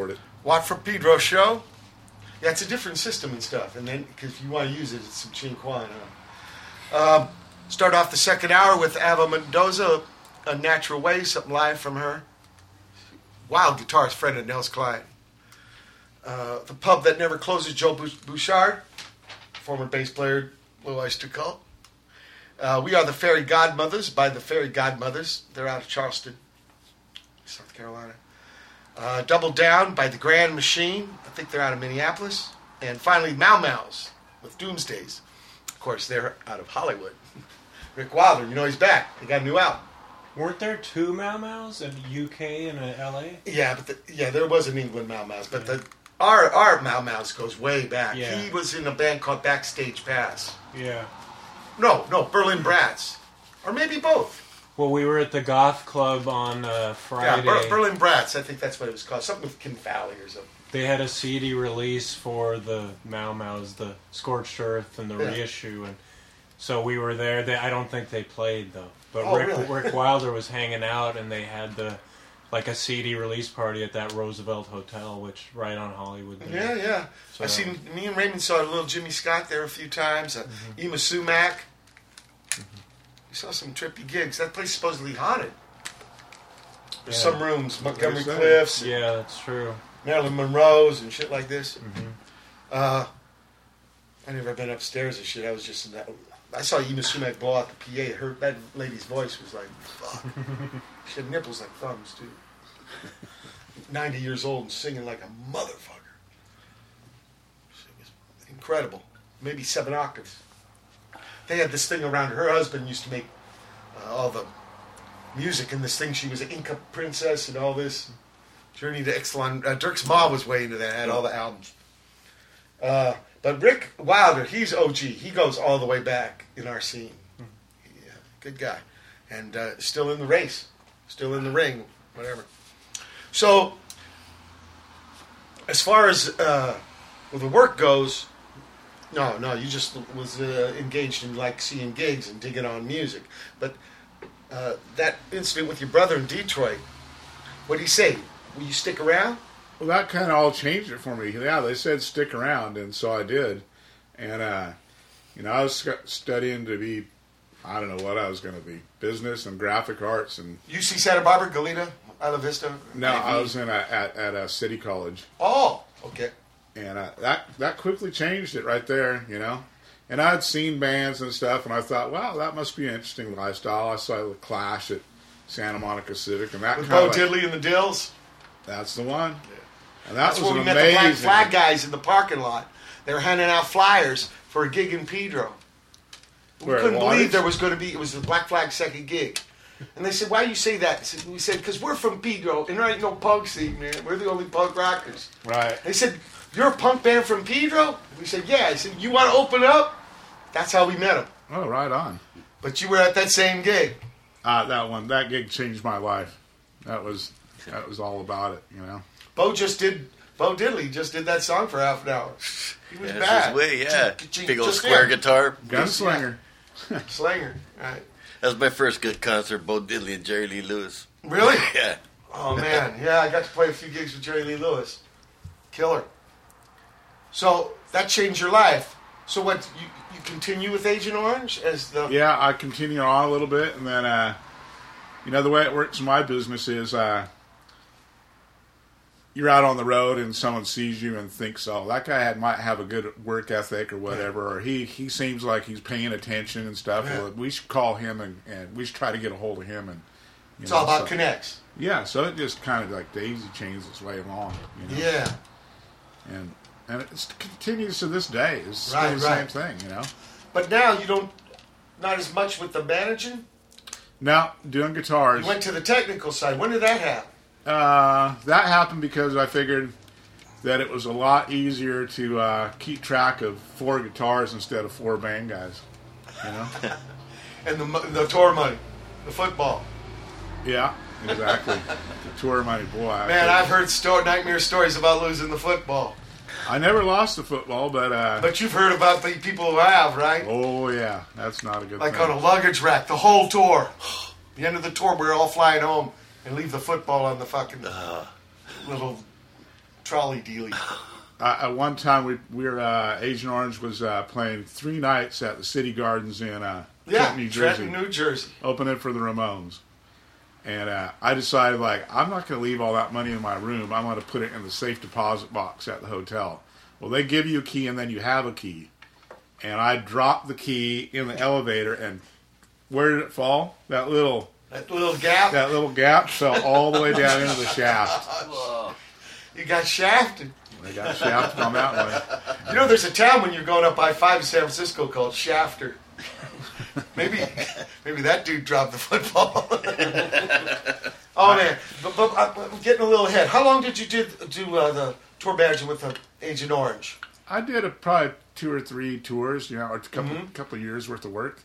Speaker 5: It.
Speaker 1: Watt for Pedro show. Yeah, it's a different system and stuff. And then, because you want to use it, it's some Chin Quan. Huh? Um, start off the second hour with Ava Mendoza, A Natural Way, something live from her. Wild guitarist friend of Nels Cline. Uh, the Pub That Never Closes, Joe Bouchard, former bass player, Blue Oyster Cult. Uh, we are the Fairy God Muthas by the Fairy God Muthas. They're out of Charleston, South Carolina. Uh, Double Down by the Grand Machine. I think they're out of Minneapolis. And finally, Mau Mau's with Doomsdaze. Of course, they're out of Hollywood. Rick Wilder, you know he's back. He got a new album.
Speaker 3: Weren't there two Mau Mau's in UK and in LA?
Speaker 1: Yeah, but the, yeah, there was an England Mau Mau's, but the our our Mau Mau's goes way back.
Speaker 3: Yeah.
Speaker 1: He was in a band called Backstage Pass.
Speaker 3: Yeah.
Speaker 1: No, no, Berlin Brats, or maybe both.
Speaker 3: Well, we were at the Goth Club on uh, Friday.
Speaker 1: Yeah, Ber- Berlin Brats. I think that's what it was called. Something with Kim or something.
Speaker 3: They had a CD release for the Mau Mau's, the Scorched Earth, and the
Speaker 1: Yeah.
Speaker 3: reissue, and so we were there. They, I don't think they played though, but
Speaker 1: Oh,
Speaker 3: Rick,
Speaker 1: really?
Speaker 3: Rick Wilder was hanging out, and they had the like a CD release party at that Roosevelt Hotel, which right on Hollywood. there.
Speaker 1: Yeah, yeah.
Speaker 3: So-
Speaker 1: I've seen me and Raymond saw a little Jimmy Scott there a few times. Uh,
Speaker 3: Mm-hmm.
Speaker 1: Yma Sumac. We saw some trippy gigs. That place supposedly haunted. There's
Speaker 3: Yeah.
Speaker 1: some rooms, Montgomery
Speaker 3: There's.
Speaker 1: Clift's,
Speaker 3: Yeah, that's true.
Speaker 1: Marilyn Monroe's, and shit like this.
Speaker 3: Mm-hmm.
Speaker 1: Uh, I never been upstairs and shit. I was just in that. I saw Yma Sumac blow out the PA. Her that lady's voice was like, fuck. she had nipples like thumbs too. Ninety years old and singing like a motherfucker. It was incredible. Maybe seven octaves. They had this thing around her. Husband used to make uh, all the music and this thing. She was an Inca princess and all this. Journey to Ixtlan. Uh, Dirk's mom was way into that. Had all the albums. Uh, but Rick Wilder, he's OG. He goes all the way back in our scene. Yeah, good guy, and uh, still in the race, still in the ring, whatever. So, as far as uh, well, the work goes, no, no, you just was uh, engaged in like seeing gigs and digging on music. But uh, that incident with your brother in Detroit, what did he say? Will you stick around?
Speaker 4: Well, that kind of all changed it for me. Yeah, they said stick around, and so I did. And uh, you know, I was studying to be, I don't know what I was going to be, business and graphic arts, and
Speaker 1: UC Santa Barbara, Goleta, Isla Vista.
Speaker 4: no, I was in a, at at a city college.
Speaker 1: Oh, okay.
Speaker 4: And uh, that that quickly changed it right there, you know. And I'd seen bands and stuff, and I thought, wow, that must be an interesting lifestyle. I saw the Clash at Santa Monica Civic, and that
Speaker 1: With Bo
Speaker 4: of
Speaker 1: Diddley and the Dils.
Speaker 4: that's the one. And that
Speaker 1: That's
Speaker 4: was
Speaker 1: where we
Speaker 4: an
Speaker 1: met the Black. Flag guys in the parking lot. They were handing out flyers for a gig in Pedro. We
Speaker 4: Where,
Speaker 1: couldn't believe there was going to be. It was the Black Flag second gig. And they said, "Why do you say that?" Said- We said, "Because we're from Pedro, and there ain't no punk scene, man. We're the only punk rockers."
Speaker 4: Right.
Speaker 1: They said, "You're a punk band from Pedro?" We said, "Yeah." I said, "You want to open up?" That's how we met him.
Speaker 4: Oh, right on.
Speaker 1: But you were at that same gig.
Speaker 4: Uh, that one, that gig changed my life. That was that was all about it, you know.
Speaker 1: Bo just did. Bo Diddley just did that song for half an hour. He was
Speaker 2: That's
Speaker 1: bad.
Speaker 2: his way, yeah.
Speaker 1: Ka-ching,
Speaker 2: Big old
Speaker 1: just
Speaker 2: square
Speaker 1: him.
Speaker 2: guitar.
Speaker 4: Gunslinger.
Speaker 1: Slinger. Right.
Speaker 2: That was my first good concert, Bo Diddley and Jerry Lee Lewis.
Speaker 1: Really?
Speaker 2: Yeah.
Speaker 1: Oh man, yeah, I got to play a few gigs with Jerry Lee Lewis. Killer. So that changed your life. So what? You you continue with Agent Orange as the
Speaker 4: Yeah, I continue on a little bit, and then, uh, you know, the way it works in my business is uh, you're out on the road and someone sees you and thinks, oh, that guy had, might have a good work ethic or whatever, or he, he seems like he's paying attention and stuff.
Speaker 1: Yeah.
Speaker 4: Well, we should call him and, and we should try to get a hold of him. and you
Speaker 1: It's
Speaker 4: know,
Speaker 1: all about
Speaker 4: so-
Speaker 1: connects.
Speaker 4: Yeah, so it just kind of like daisy chains its way along. You know?
Speaker 1: Yeah.
Speaker 4: and and it continues to this day. It's still
Speaker 1: Right,
Speaker 4: the
Speaker 1: right.
Speaker 4: same thing, you know.
Speaker 1: But now you don't, not as much with the managing.
Speaker 4: Now doing guitars.
Speaker 1: You went to the technical side. When did that happen?
Speaker 4: Uh, that happened because I figured that it was a lot easier to uh, keep track of four guitars instead of four band guys. You know?
Speaker 1: And the the tour money, the football.
Speaker 4: yeah, exactly. the tour money, boy. I
Speaker 1: Man,
Speaker 4: figured-
Speaker 1: I've heard sto- nightmare stories about losing the football.
Speaker 4: I never lost the football, but uh,
Speaker 1: But you've heard about the people who have, right?
Speaker 4: oh yeah, that's not a good
Speaker 1: Like
Speaker 4: thing.
Speaker 1: on a luggage rack, the whole tour. The end of the tour, we're all flying home and leave the football on the fucking little trolley dealing.
Speaker 4: Uh, at one time, we we were uh, Agent Orange was uh, playing three nights at the City Gardens in uh,
Speaker 1: Yeah,
Speaker 4: Trenton, New Jersey,
Speaker 1: Trenton, New Jersey.
Speaker 4: opening for the Ramones. And uh, I decided, like, I'm not going to leave all that money in my room. I'm going to put it in the safe deposit box at the hotel. Well, they give you a key, and then you have a key. And I dropped the key in the elevator, and where did it fall? That little
Speaker 1: That little gap.
Speaker 4: that little gap fell all the way down into the shaft.
Speaker 1: You got shafted.
Speaker 4: They got shafted on that one.
Speaker 1: You know, there's a town when you're going up I five in San Francisco called Shafter. Maybe, maybe that dude dropped the football. oh man, but, but I- I'm getting a little ahead. How long did you do do uh, the tour managing with uh, Agent Orange?
Speaker 4: I did a, probably two or three tours, you know, or a couple
Speaker 1: Mhm.
Speaker 4: couple of years worth of work,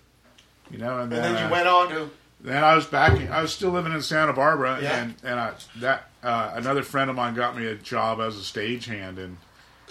Speaker 4: you know, and
Speaker 1: And
Speaker 4: then,
Speaker 1: then you
Speaker 4: uh,
Speaker 1: went on to
Speaker 4: Then I was back. I was still living in Santa Barbara,
Speaker 1: Yeah.
Speaker 4: and and I, that uh, another friend of mine got me a job as a stagehand, and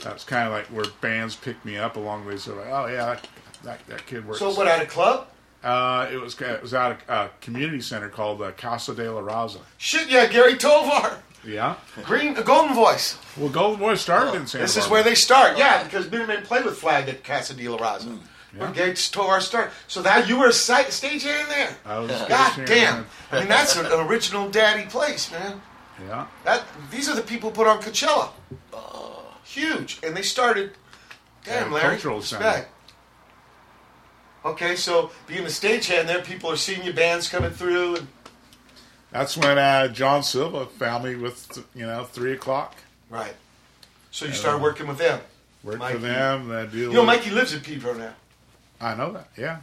Speaker 4: that's kind of like where bands picked me up along the way. So like, oh yeah, that that, that kid works.
Speaker 1: so what at a club?
Speaker 4: Uh, it was it was at a, a community center called uh, Casa de la Raza.
Speaker 1: Shit, yeah, Gary Tovar,
Speaker 4: Yeah.
Speaker 1: Green the Golden Voice.
Speaker 4: Well, Golden Voice started in Santa
Speaker 1: This is
Speaker 4: Barbara.
Speaker 1: where they start, yeah, because Minutemen played with Flag at Casa de la Raza. Where Gary Tovar started. So that you were a si- stagehand there.
Speaker 4: I was
Speaker 1: God damn! I mean, that's an original daddy place, man.
Speaker 4: Yeah.
Speaker 1: That these are the people who put on Coachella. Huge, and they started. Damn,
Speaker 4: Yeah,
Speaker 1: Larry.
Speaker 4: cultural center.
Speaker 1: Respect. Okay, so being a stagehand there, people are seeing your bands coming through, and
Speaker 4: That's when uh, John Silva found me with you know three o'clock.
Speaker 1: right. So you started working with them.
Speaker 4: Worked
Speaker 1: Mikey.
Speaker 4: for them. Then do a
Speaker 1: You know,
Speaker 4: little-
Speaker 1: Mikey lives in Pedro now.
Speaker 4: I know that. Yeah.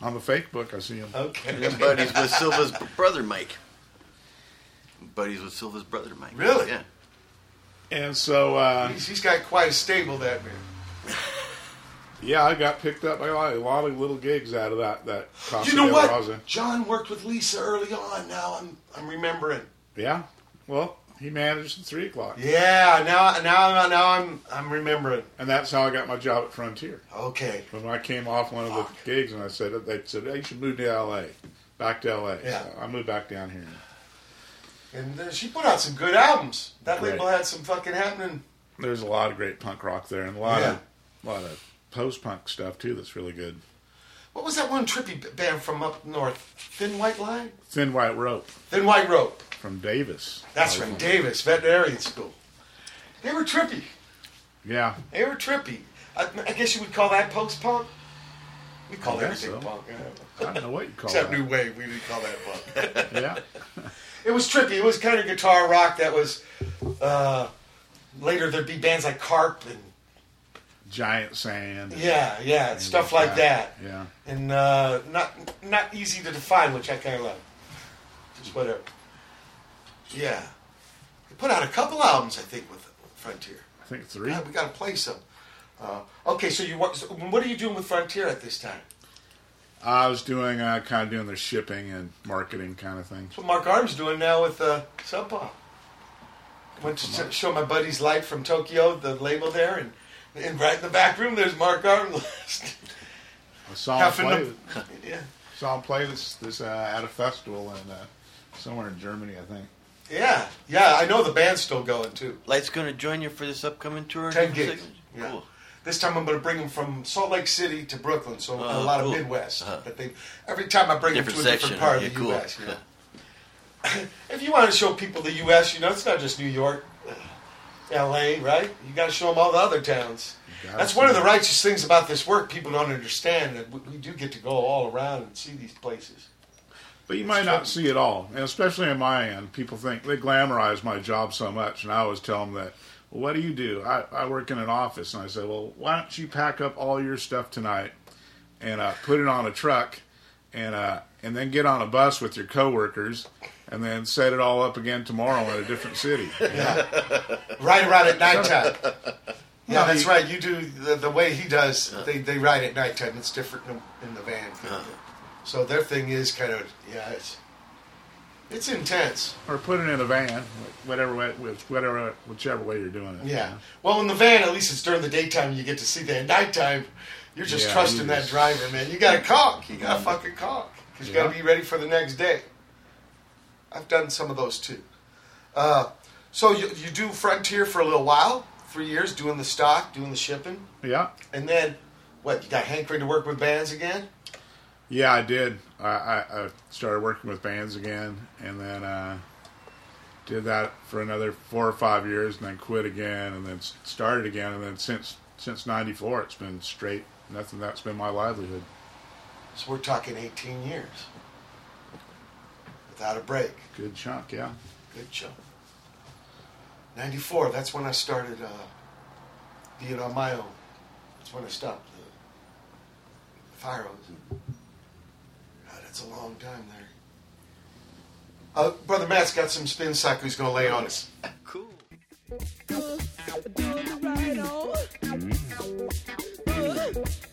Speaker 4: On the fake book, I see him.
Speaker 1: Okay.
Speaker 2: And buddies with Silva's brother Mike. Buddies with Silva's brother Mike.
Speaker 1: Really?
Speaker 2: Yeah.
Speaker 4: And so, uh,
Speaker 1: He's, he's got quite a stable, that man.
Speaker 4: yeah, I got picked up by a lot, a lot of little gigs out of that. That
Speaker 1: You know what?
Speaker 4: Raza.
Speaker 1: John worked with Lisa early on. Now I'm I'm remembering.
Speaker 4: Yeah. Well, he managed the three o'clock,
Speaker 1: Yeah, now now now I'm I'm remembering.
Speaker 4: and that's how I got my job at Frontier.
Speaker 1: Okay.
Speaker 4: When I came off one of the gigs, and I said they said hey, you should move to L.A. Back to L.A.
Speaker 1: Yeah.
Speaker 4: So I moved back down here.
Speaker 1: And uh, she put out some good albums. That label had some fucking happening.
Speaker 4: There's a lot of great punk rock there, and a lot
Speaker 1: Yeah.
Speaker 4: of a lot of post punk stuff too. That's really good.
Speaker 1: What was that one trippy band from up north? Thin White Line?
Speaker 4: Thin White Rope
Speaker 1: Thin White Rope.
Speaker 4: from Davis.
Speaker 1: That's from Davis Veterinarian School. They were trippy.
Speaker 4: Yeah.
Speaker 1: They were trippy. I, I guess you would call that post punk. We call
Speaker 4: I guess
Speaker 1: everything
Speaker 4: so.
Speaker 1: punk.
Speaker 4: I don't know what you call it.
Speaker 1: Except
Speaker 4: that.
Speaker 1: New Wave, we didn't call that punk.
Speaker 4: Yeah.
Speaker 1: It was trippy. It was kind of guitar rock that was. Uh, later there'd be bands like Carp and
Speaker 4: Giant Sand.
Speaker 1: yeah, yeah, stuff like that.
Speaker 4: Yeah.
Speaker 1: And uh, not not easy to define, which I kind of love. Just whatever. Yeah, they put out a couple albums, I think, with Frontier.
Speaker 4: I think three.
Speaker 1: Yeah, we got to play some. Uh, okay, so you what? So what are you doing with Frontier at this time?
Speaker 4: I was doing uh, kind of doing the shipping and marketing kind of thing.
Speaker 1: That's what Mark Arm's doing now with uh, Sub Pop. Went to show my buddy's Lite from Tokyo, the label there, and, and right in the back room, there's Mark Arm.
Speaker 4: I saw him play.
Speaker 1: the- yeah.
Speaker 4: Saw him play this this uh, at a festival in uh, somewhere in Germany, I think.
Speaker 1: yeah, yeah, I know the band's still going too.
Speaker 2: Lite's going to join you for this upcoming tour?
Speaker 1: Ten gigs. Yeah.
Speaker 2: Cool.
Speaker 1: This time I'm going to bring them from Salt Lake City to Brooklyn, so a
Speaker 2: Oh,
Speaker 1: lot
Speaker 2: cool.
Speaker 1: of Midwest.
Speaker 2: Uh-huh.
Speaker 1: But they every time I bring
Speaker 2: Different
Speaker 1: them to a
Speaker 2: section,
Speaker 1: different part
Speaker 2: huh?
Speaker 1: of the
Speaker 2: cool.
Speaker 1: U.S. You know? if you want to show people the U.S., you know, it's not just New York, L.A., right? You got to show them all the other towns. That's one of the righteous things about this work. People don't understand that we, do get to go all around and see these places.
Speaker 4: But you might not see it all, and especially on my end, people think they glamorize my job so much, and I always tell them that. Well, what do you do? I, I work in an office, and I say, well, why don't you pack up all your stuff tonight and uh, put it on a truck, and uh, and then get on a bus with your coworkers, and then set it all up again tomorrow in a different city. Yeah.
Speaker 1: right around at nighttime. Yeah, that's
Speaker 4: you-
Speaker 1: right. You do the, the way he does. They, they ride at nighttime. It's different in, in the van. Uh-huh. So their thing is kind of yeah. It's it's intense.
Speaker 4: or put it in a van, whatever way, whatever, whichever way you're doing it.
Speaker 1: Yeah. Well, in the van, at least it's during the daytime. You get to see that. At nighttime, you're just
Speaker 4: Yeah,
Speaker 1: trusting that driver, man. You got to caulk. You got to fucking caulk because you got to be ready for the next day. I've done some of those too. Uh, So you, you do Frontier for a little while, three years, doing the stock, doing the shipping,
Speaker 4: Yeah.
Speaker 1: and then what? You got hankering to work with bands again?
Speaker 4: Yeah, I did. I, I, I started working with bands again, and then uh, did that for another four or five years, and then quit again, and then started again, and then since since '94, it's been straight. Nothing. That's been my livelihood.
Speaker 1: So we're talking 18 years without a break.
Speaker 4: Good chunk, yeah.
Speaker 1: Good chunk. 94, that's when I started uh, being on my own. That's when I stopped the, the fire hose. God, that's a long time there. Uh, Brother Matt's got some spin cycle he's going to lay on us.
Speaker 2: Cool.
Speaker 5: Mama,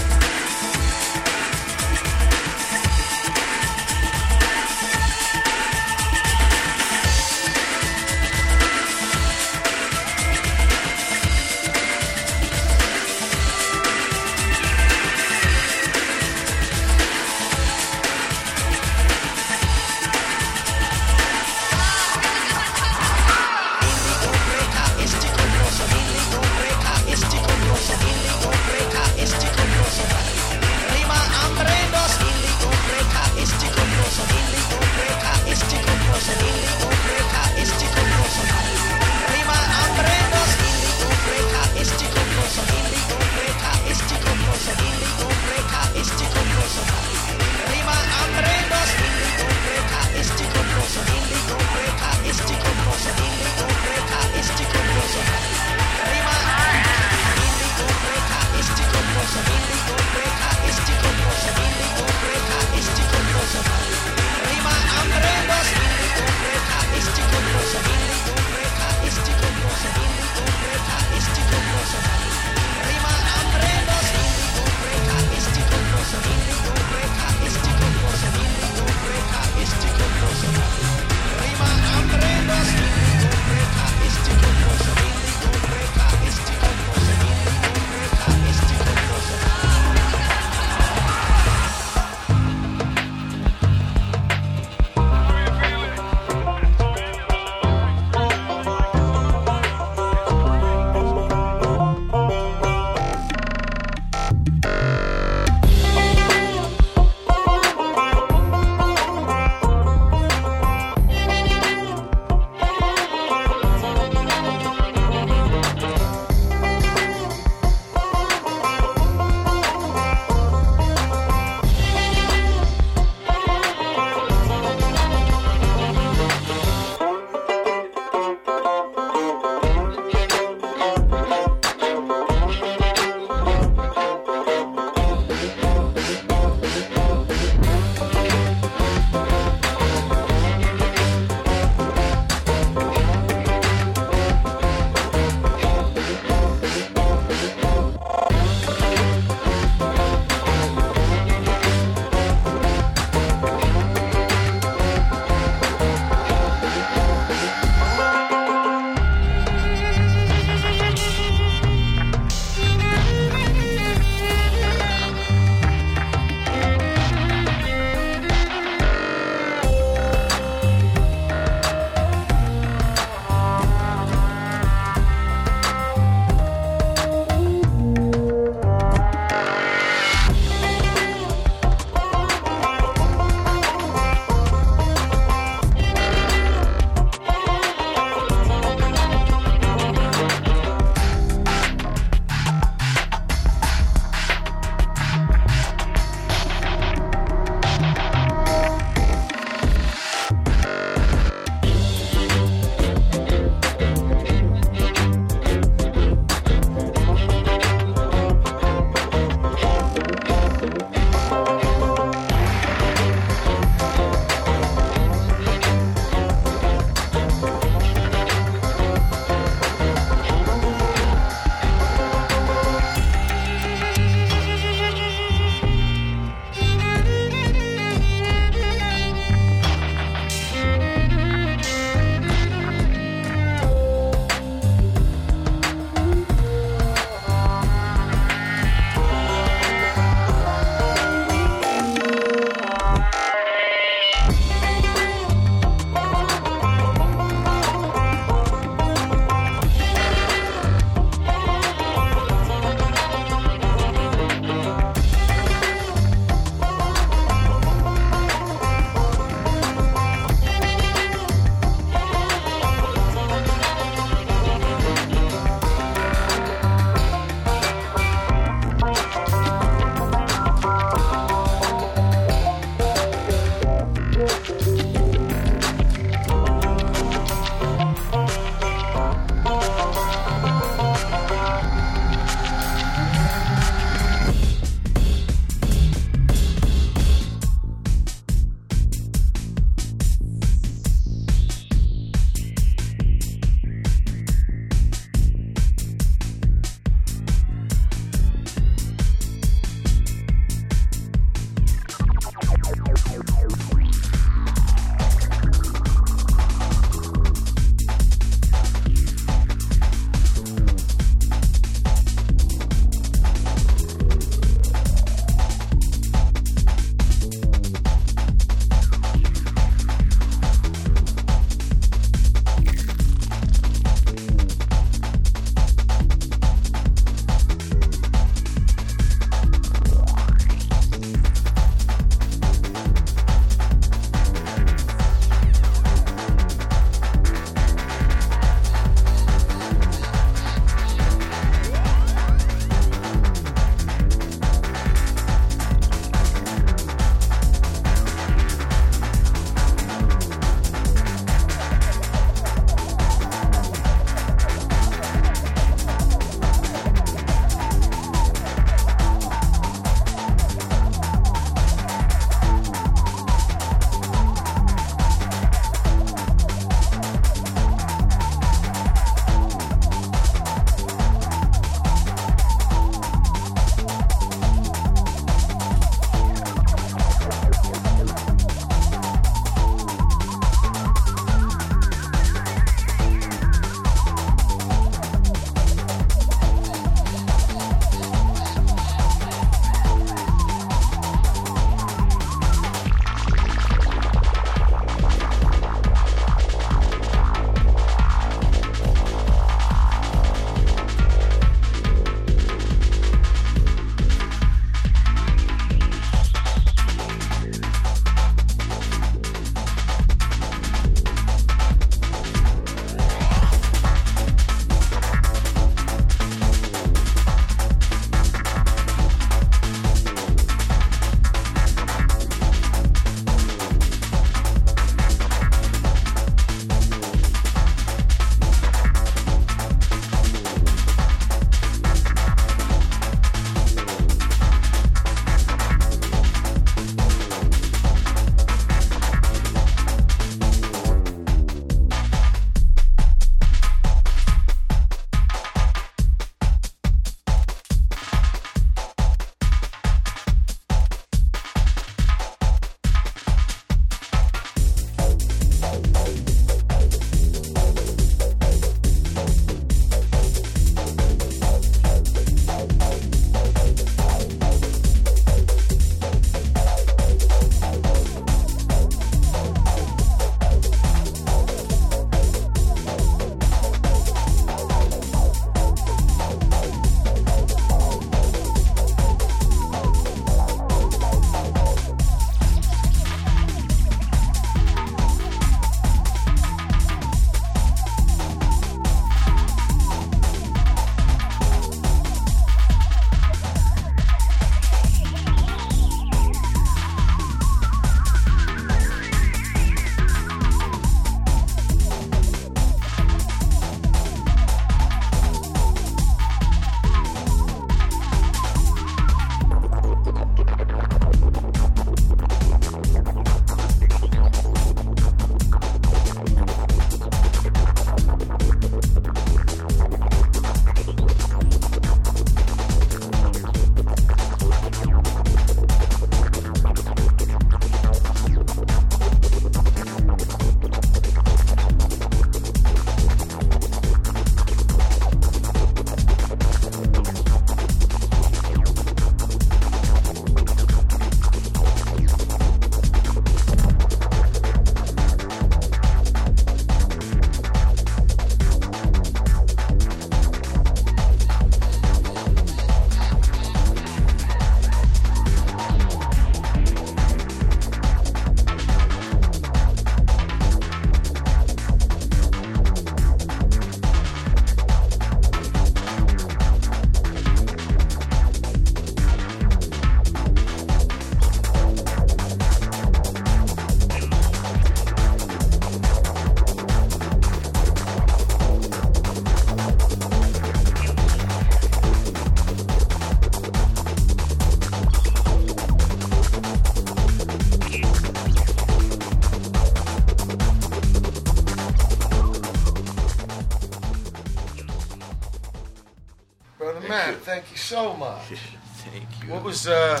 Speaker 1: so much.
Speaker 2: Thank you.
Speaker 1: What was uh,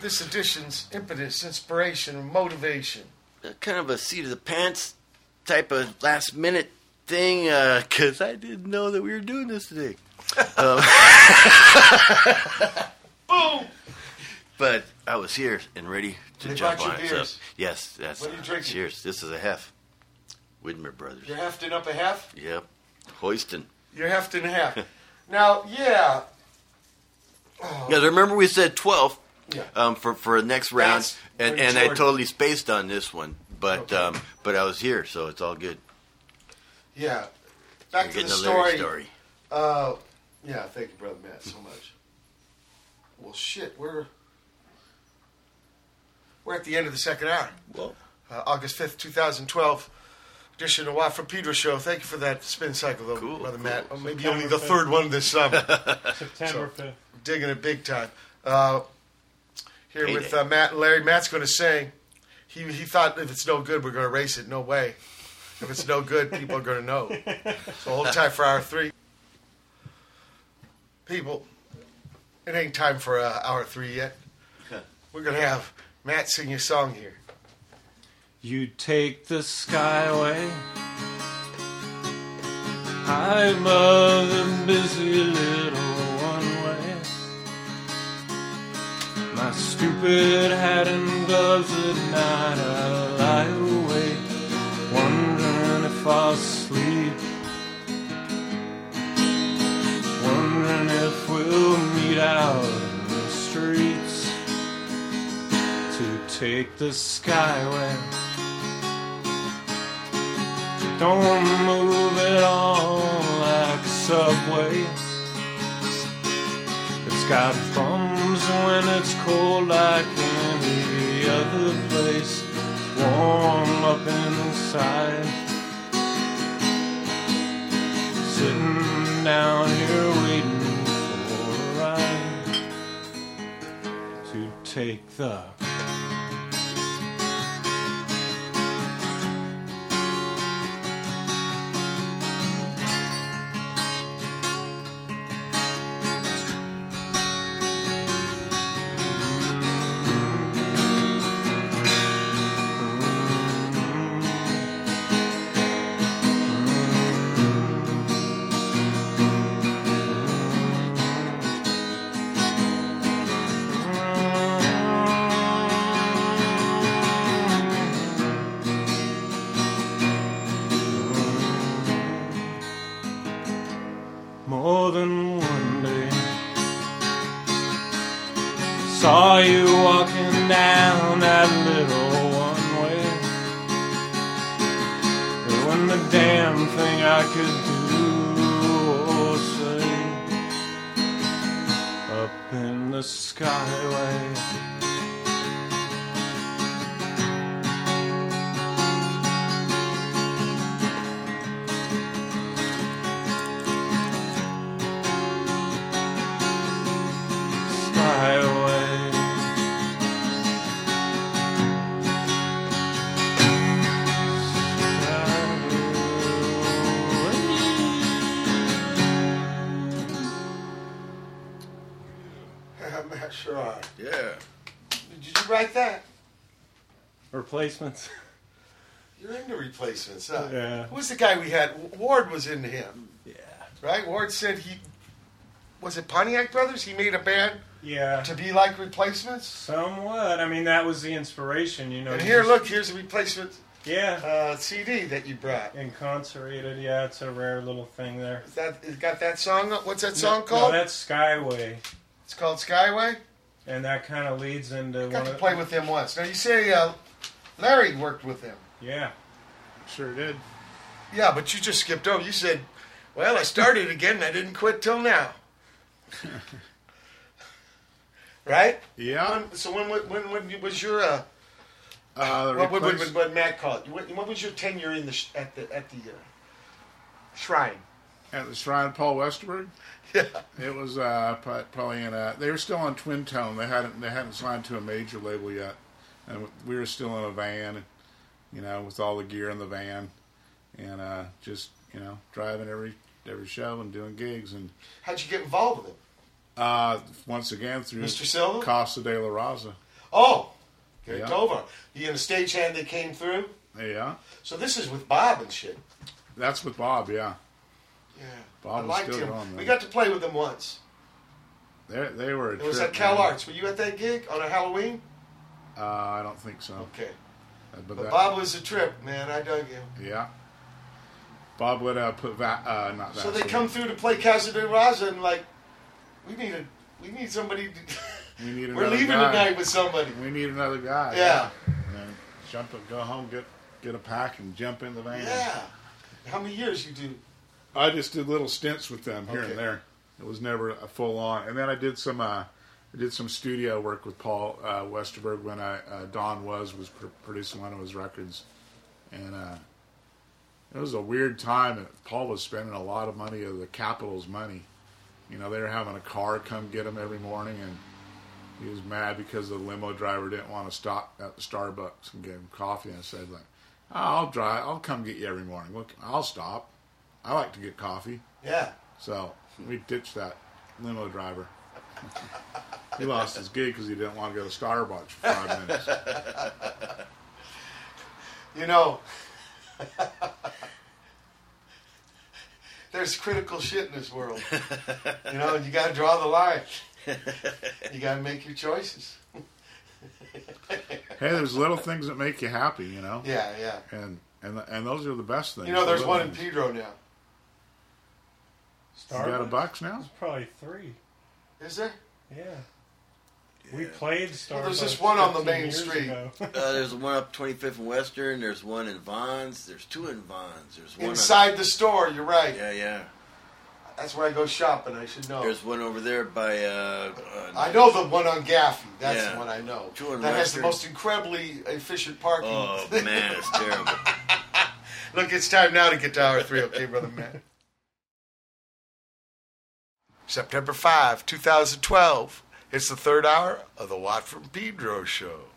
Speaker 1: this edition's impetus, inspiration, and motivation?
Speaker 2: Uh, kind of a seat of the pants type of last minute thing because I didn't know that we were doing this today. um,
Speaker 1: Boom!
Speaker 2: but I was here and ready to
Speaker 1: They
Speaker 2: jump on it. So, yes, that's
Speaker 1: What are you drinking?
Speaker 2: cheers. This is a hef. Widmer Brothers.
Speaker 1: You're hefting up a half.
Speaker 2: Yep. Hoisting.
Speaker 1: You're hefting a half. now, yeah.
Speaker 2: Yeah, remember we said 12
Speaker 1: Yeah.
Speaker 2: um, for for the next round,
Speaker 1: That's
Speaker 2: and and I totally spaced on this one, but um, but I was here, so it's all good.
Speaker 1: Yeah. Back
Speaker 2: We're
Speaker 1: to the story.
Speaker 2: story.
Speaker 1: Uh, yeah, thank you, brother Matt, so much. Well, shit, we're we're at the end of the second hour.
Speaker 2: Well,
Speaker 1: uh, August fifth, two thousand twelve. Edition of Watt from Pedro show. Thank you for that spin cycle, though, brother Matt. Oh, maybe
Speaker 3: September
Speaker 1: only the
Speaker 3: 5th.
Speaker 1: third one this summer.
Speaker 3: September
Speaker 1: So,
Speaker 3: 5th.
Speaker 1: Digging it big time. Uh, here
Speaker 2: Payday.
Speaker 1: with uh, Matt and Larry. Matt's going to sing. He he thought if it's no good, we're going to race it. No way. If it's no good, people are going to know. So hold tight for hour three. People, it ain't time for uh, hour three yet. We're going to have Matt sing a song here.
Speaker 3: You take the skyway. I'm a busy little one way. My stupid hat and gloves at night, I lie awake, wondering if I'll sleep. Wondering if we'll meet out in the streets to take the skyway. Don't move it all like a subway. It's got bums when it's cold like any other place. Warm up inside. Sitting down here waiting for a ride to take the Replacements.
Speaker 1: You're into replacements, huh?
Speaker 3: Yeah.
Speaker 1: Who was the guy we had? Ward was into him.
Speaker 3: Yeah.
Speaker 1: Right? Ward said he. Was it Pontiac Brothers? He made a band
Speaker 3: Yeah.
Speaker 1: to be like replacements?
Speaker 3: Somewhat. I mean, that was the inspiration, you know.
Speaker 1: And here, look, here's a replacement
Speaker 3: Yeah.
Speaker 1: uh, CD that you brought.
Speaker 3: Incarcerated, yeah, it's a rare little thing there.
Speaker 1: Is that it got that song? What's that song
Speaker 3: No,
Speaker 1: called?
Speaker 3: No, that's Skyway,
Speaker 1: it's called Skyway.
Speaker 3: and that kind of leads into
Speaker 1: Got
Speaker 3: one
Speaker 1: to
Speaker 3: of
Speaker 1: play with him once. Now you say uh, Larry worked with him.
Speaker 3: Yeah,
Speaker 4: Sure did.
Speaker 1: Yeah, but you just skipped over. You said, "Well, I started again, and I didn't quit till now." right?
Speaker 4: Yeah.
Speaker 1: When, so when when when was your uh,
Speaker 4: Uh, the
Speaker 1: what, what, what, what Matt called it? What, what was your tenure in the sh- at the at the uh, shrine?
Speaker 4: at the Shrine, Paul Westerberg.
Speaker 1: Yeah.
Speaker 4: It was uh, probably in a. They were still on Twin Tone. They hadn't they hadn't signed to a major label yet, and we were still in a van, you know, with all the gear in the van, and uh, just you know driving every every show and doing gigs and
Speaker 1: How'd you get involved with him?
Speaker 4: Uh, once again through
Speaker 1: Mr. Silva?
Speaker 4: Casa de la Raza.
Speaker 1: Oh, Gary
Speaker 4: Yeah.
Speaker 1: Tovar. You a stagehand that came through?
Speaker 4: Yeah,
Speaker 1: So this is with Bob and shit.
Speaker 4: that's with Bob. Yeah,
Speaker 1: Yeah.
Speaker 4: Bob
Speaker 1: I
Speaker 4: was
Speaker 1: liked him.
Speaker 4: going,
Speaker 1: we got to play with them once.
Speaker 4: they they were. A
Speaker 1: It was at Cal
Speaker 4: man.
Speaker 1: Arts. Were you at that gig on a Halloween?
Speaker 4: Uh, I don't think so.
Speaker 1: Okay.
Speaker 4: Uh, But,
Speaker 1: But
Speaker 4: that,
Speaker 1: Bob was a trip, man. I dug him.
Speaker 4: Yeah. Bob would uh, put va- uh, not
Speaker 1: So they come through to play Casa de Raza and like, we need a, we need somebody. To,
Speaker 4: We need another we're
Speaker 1: leaving
Speaker 4: guy.
Speaker 1: tonight with somebody.
Speaker 4: We need another guy.
Speaker 1: Yeah.
Speaker 4: And jump, go home, get get a pack, and jump in the van.
Speaker 1: Yeah. How many years you do?
Speaker 4: I just did little stints with them here
Speaker 1: Okay.
Speaker 4: and there. It was never a full on. And then I did some uh, I did some studio work with Paul uh, Westerberg when I uh, Don Was was pr- producing one of his records, and uh, it was a weird time. Paul was spending a lot of money of the Capitol's money. You know, they were having a car come get him every morning, and he was mad because the limo driver didn't want to stop at the Starbucks and get him coffee. And I said, like, "Oh, I'll drive. I'll come get you every morning. Look, I'll stop. I like to get coffee.
Speaker 1: Yeah.
Speaker 4: So we ditched that limo driver. he lost his gig because he didn't want to go to Starbucks for five minutes.
Speaker 1: You know, there's critical shit in this world. You know, and you got to draw the line. You got to make your choices.
Speaker 4: Hey, there's little things that make you happy, you know.
Speaker 1: Yeah, yeah.
Speaker 4: And and and those are the best things.
Speaker 1: You know, there's
Speaker 4: The
Speaker 1: one
Speaker 4: little
Speaker 1: in
Speaker 4: things.
Speaker 1: Pedro now.
Speaker 4: You got a box now?
Speaker 3: It's probably three.
Speaker 1: Is there?
Speaker 3: Yeah. We played Starbucks.
Speaker 1: Well, there's just one on the main street.
Speaker 2: Uh, there's one up 25th and Western. There's one in Vons. There's two in Vons. There's one on-
Speaker 1: Inside the store, you're right.
Speaker 2: yeah, yeah.
Speaker 1: That's where I go shopping. I should know.
Speaker 2: There's one over there by. Uh, uh,
Speaker 1: I know the one on Gaffey. That's
Speaker 2: Yeah.
Speaker 1: the one I know.
Speaker 2: Two in
Speaker 1: That has the most incredibly efficient parking.
Speaker 2: Oh man, it's terrible.
Speaker 1: Look, it's time now to get to hour three, okay, brother Matt? September 5, 2012. It's the third hour of the Watt from Pedro show.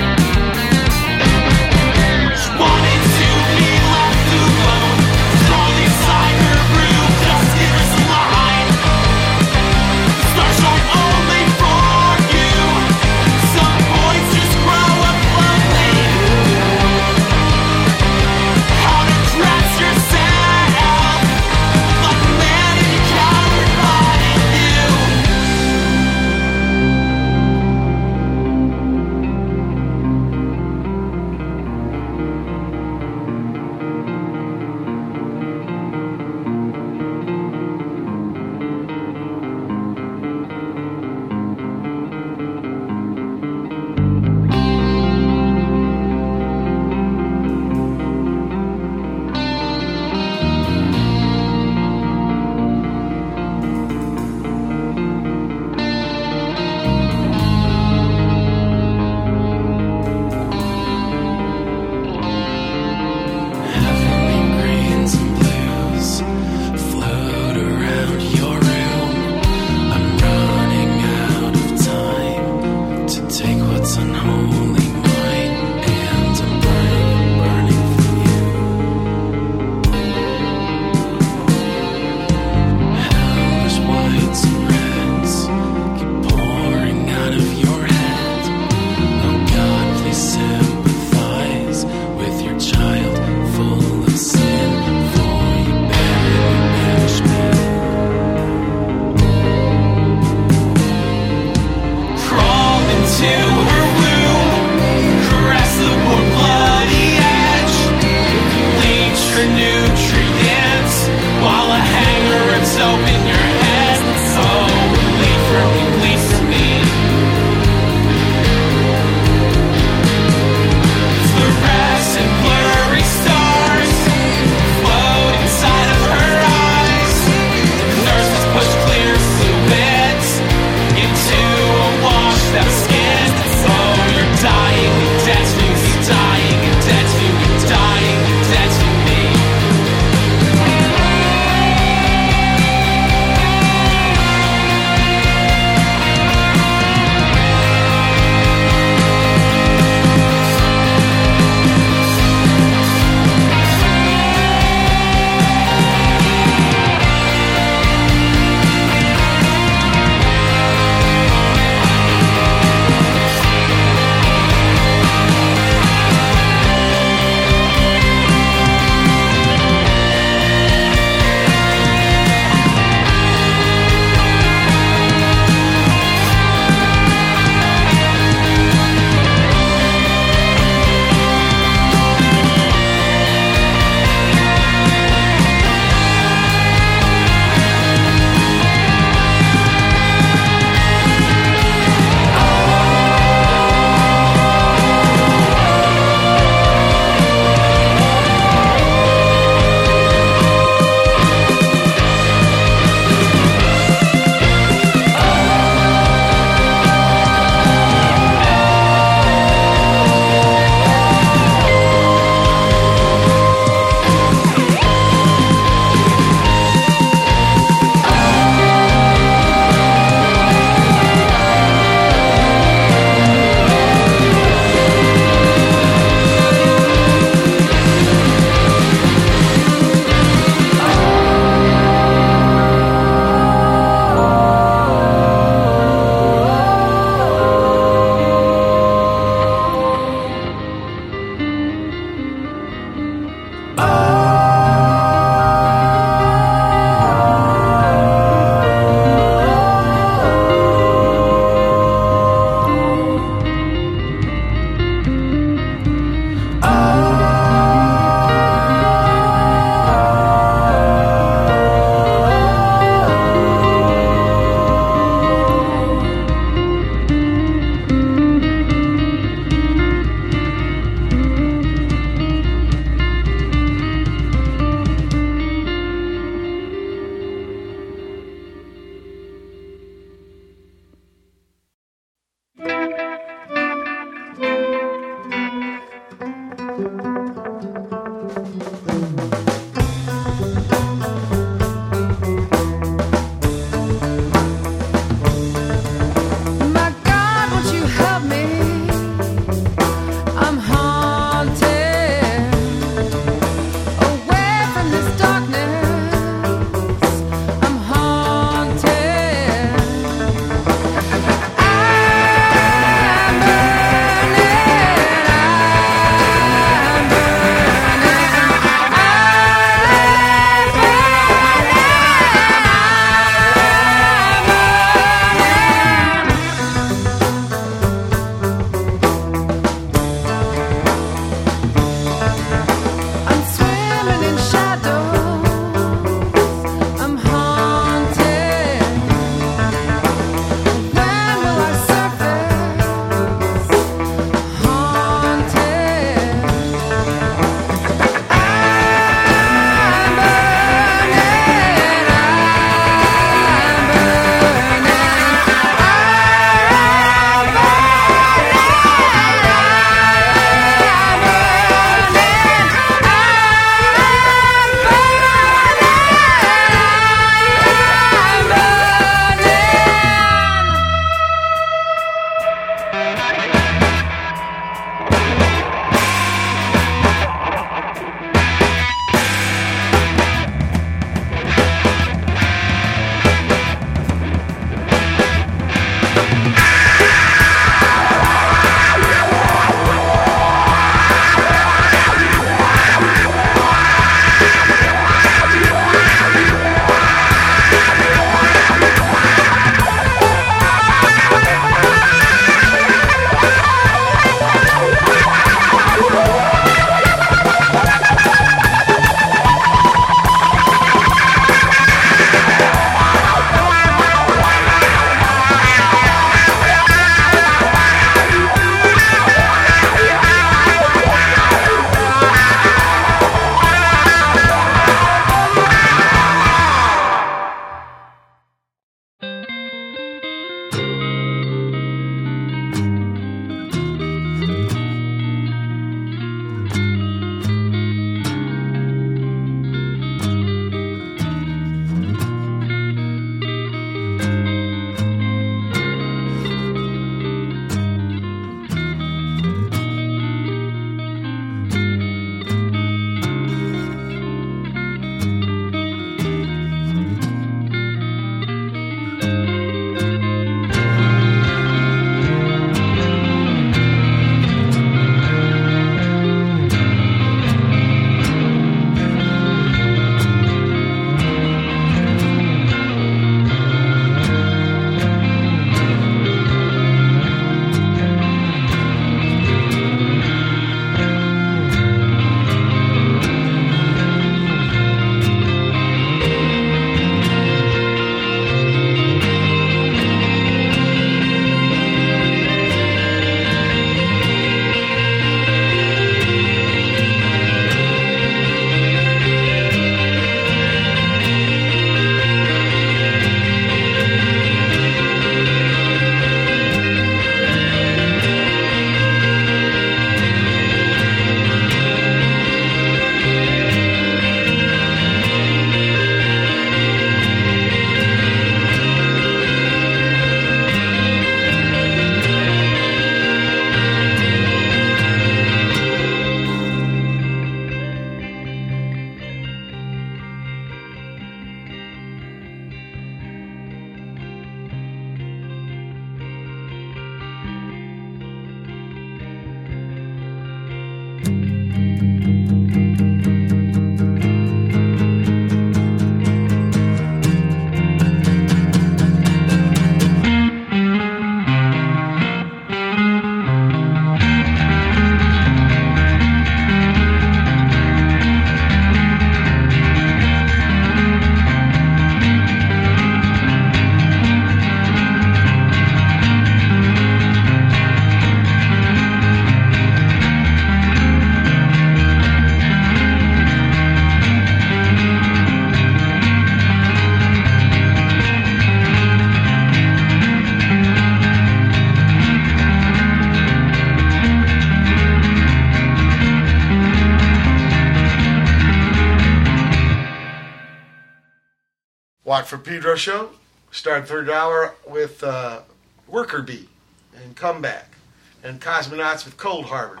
Speaker 1: Watt from Pedro show. Start third hour with uh, Worker Bee and Comeback. And Cosmonauts with Cold Harbor.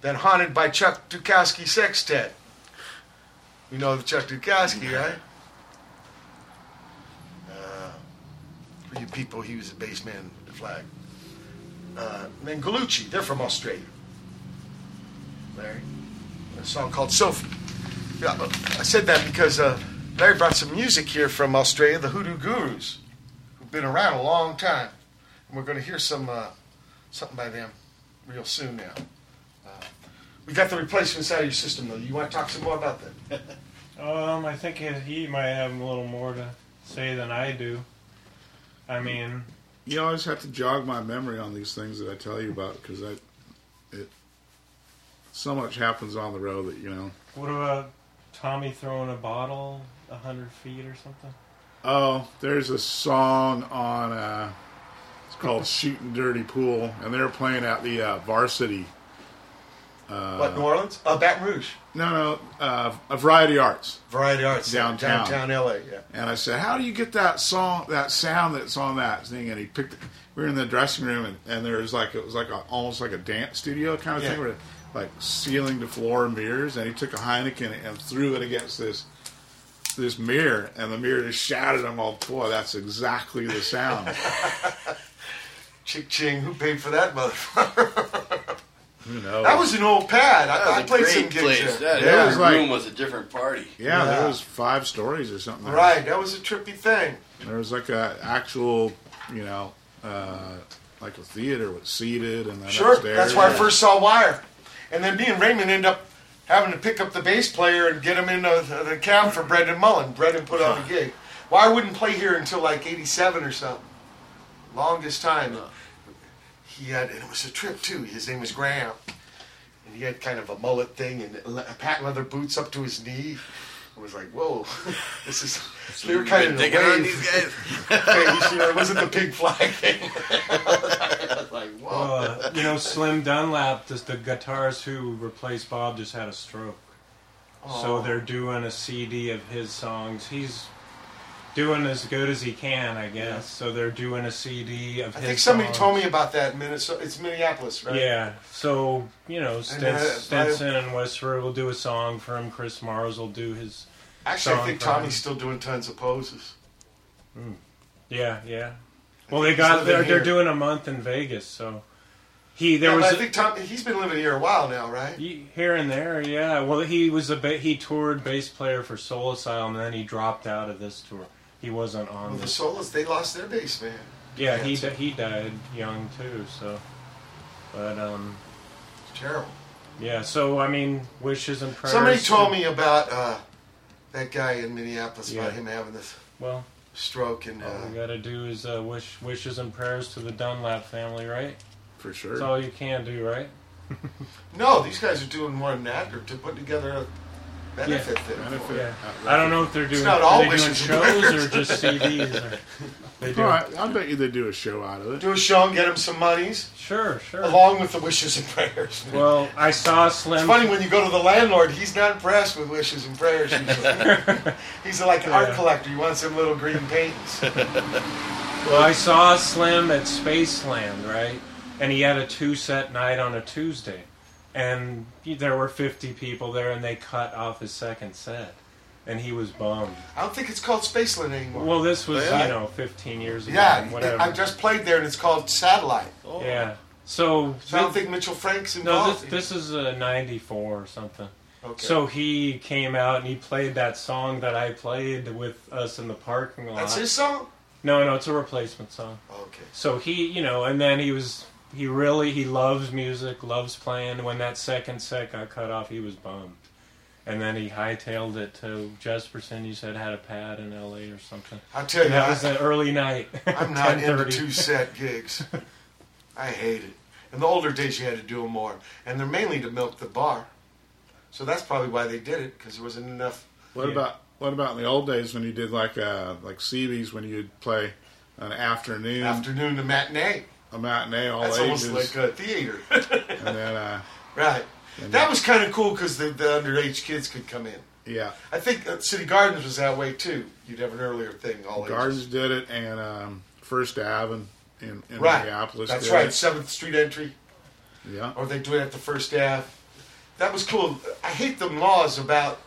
Speaker 1: Then Haunted by Chuck Dukowski Sextet. You know the Chuck Dukowski, right? Uh, for you people, he was a bass man the flag. Uh, and then Gallucci, they're from Australia. Larry. A song called Soaphie. Yeah, I said that because uh, Larry brought some music here from Australia, the Hoodoo Gurus, who've been around a long time. And we're going to hear some uh, something by them real soon now. Uh, we got the replacements out of your system, though. You want to talk some more about that?
Speaker 3: Um, I think he- he might have a little more to say than I do. I mean,
Speaker 4: You always have to jog my memory on these things that I tell you about because I, it, so much happens on the road that you know.
Speaker 3: what about Tommy throwing a bottle a hundred feet or something?
Speaker 4: Oh, there's a song on. Uh, it's called "Shooting Dirty Pool," and they're playing at the uh, Varsity. Uh,
Speaker 1: what, New Orleans? Uh, Baton Rouge.
Speaker 4: No, no, uh, a Variety Arts.
Speaker 1: Variety Arts,
Speaker 4: downtown,
Speaker 1: downtown LA, yeah.
Speaker 4: And I said, "How do you get that song, that sound that's on that thing?" And he picked. We were in the dressing room, and, and there was like it was like a, almost like a dance studio kind of
Speaker 1: Yeah.
Speaker 4: thing, where like ceiling to floor mirrors. And he took a Heineken and threw it against this this mirror, and the mirror just shattered him. All boy, that's exactly the sound.
Speaker 1: Chick Ching, who paid for that motherfucker?
Speaker 4: Who knows?
Speaker 1: That was an old pad.
Speaker 2: That
Speaker 1: I, I played
Speaker 2: great
Speaker 1: some gigs
Speaker 2: place.
Speaker 1: there.
Speaker 2: That
Speaker 4: Yeah,
Speaker 2: every
Speaker 4: was like-
Speaker 2: room was a different party.
Speaker 4: Yeah,
Speaker 1: Yeah.
Speaker 4: there was five stories or something. there.
Speaker 1: Right, that was a trippy thing.
Speaker 4: There was like a actual, you know, uh, like a theater with seated and then
Speaker 1: Sure,
Speaker 4: upstairs.
Speaker 1: that's where I first saw Wire. And then me and Raymond end up having to pick up the bass player and get him in the, the cab for Brendan Mullen. Brendan put on a gig. Wire wouldn't play here until like 87 or something. Longest time. He had, and it was a trip too. His name was Graham. And he had kind of a mullet thing and le- patent leather boots up to his knee. I was like, whoa, this is. They were kind of
Speaker 2: digging on these guys?
Speaker 1: phase, you know, it wasn't the pig flag thing. I was like, whoa.
Speaker 3: Uh, you know, Slim Dunlap, just the guitarist who replaced Bob, just had a stroke. So
Speaker 1: Oh.
Speaker 3: they're doing a CD of his songs. He's doing as good as he can, I guess. So they're doing a CD of his.
Speaker 1: I
Speaker 3: his
Speaker 1: think somebody
Speaker 3: songs.
Speaker 1: told me about that Minnesota. It's Minneapolis, right?
Speaker 3: Yeah. So, you know, Stens-
Speaker 1: uh,
Speaker 3: Stinson and Westerberg will do a song for him. Chris Mars will do his.
Speaker 1: Actually, I think. Tommy's still doing Guns N' Roses.
Speaker 3: Yeah, yeah. Well, they got they're, they're doing a month in Vegas, so he there
Speaker 1: Yeah,
Speaker 3: was
Speaker 1: I think Tom. He's been living here a while now, right?
Speaker 3: Here and there, yeah. Well, he was a he toured bass player for Soul Asylum, and then he dropped out of this tour. He wasn't on
Speaker 1: Well, the
Speaker 3: this.
Speaker 1: Solos, they lost their bass man.
Speaker 3: Yeah, he di- he died young too. So, but um,
Speaker 1: It's terrible.
Speaker 3: yeah. So I mean, wishes and prayers.
Speaker 1: Somebody told
Speaker 3: to-
Speaker 1: me about uh, that guy in Minneapolis about him having this
Speaker 3: Well,
Speaker 1: stroke and.
Speaker 3: all
Speaker 1: Uh,
Speaker 3: we gotta do is uh, wish wishes and prayers to the Dunlap family, right?
Speaker 4: for sure.
Speaker 3: That's all you can do, right?
Speaker 1: no, these guys are doing more than that. They're to put together a benefit thing.
Speaker 4: Benefit.
Speaker 1: for it.
Speaker 3: Yeah. I don't know if they're doing
Speaker 1: not
Speaker 3: are
Speaker 1: all
Speaker 3: they doing shows or just CDs. Or they do.
Speaker 4: No, I, I bet you they do a show out of it.
Speaker 1: Do a show and get them some monies,
Speaker 3: Sure, sure.
Speaker 1: along with the wishes and prayers.
Speaker 3: Well, I saw Slim.
Speaker 1: It's funny when you go to the landlord, he's not impressed with wishes and prayers. Usually. he's like an art collector. He wants some little green paintings.
Speaker 3: Well, I saw Slim at Spaceland, right? And he had a two set night on a Tuesday. And there were 50 people there, and they cut off his second set. And he was bummed.
Speaker 1: I don't think it's called Spaceland anymore.
Speaker 3: Well, this was,
Speaker 1: Yeah.
Speaker 3: you know, 15 years ago.
Speaker 1: yeah,
Speaker 3: whatever.
Speaker 1: I just played there, and it's called Satellite. Oh.
Speaker 3: Yeah. So,
Speaker 1: So I don't think Mitchell Frank's
Speaker 3: no,
Speaker 1: involved.
Speaker 3: this, this is a 94 or something.
Speaker 1: Okay.
Speaker 3: So he came out and he played that song that I played with us in the parking lot.
Speaker 1: That's his song.
Speaker 3: No, no, it's a replacement song.
Speaker 1: Okay.
Speaker 3: So he, you know, and then he was, he really, he loves music, loves playing. When that second set got cut off, he was bummed. And then he hightailed it to Jesperson. You said had a pad in L.A. or something.
Speaker 1: I'll tell you,
Speaker 3: that
Speaker 1: I-
Speaker 3: was an early night.
Speaker 1: I'm not into two set gigs. I hate it. In the older days, you had to do them more, and they're mainly to milk the bar. So that's probably why they did it because there wasn't enough.
Speaker 4: What about what about in the old days when you did like uh like CBs when you'd play an afternoon
Speaker 1: afternoon to matinee?
Speaker 4: A matinee all
Speaker 1: That's
Speaker 4: ages.
Speaker 1: almost like a theater.
Speaker 4: and then uh
Speaker 1: Right.
Speaker 4: And
Speaker 1: That was kind of cool because the, the underage kids could come in.
Speaker 4: Yeah.
Speaker 1: I think uh, City Gardens was that way too. You'd have an earlier thing. All
Speaker 4: Gardens
Speaker 1: ages.
Speaker 4: did it, and um, First Ave in, in,
Speaker 1: right.
Speaker 4: Minneapolis.
Speaker 1: That's right. Seventh Street entry.
Speaker 4: Yeah.
Speaker 1: Or they do it at the First Ave. That was cool. I hate them laws about.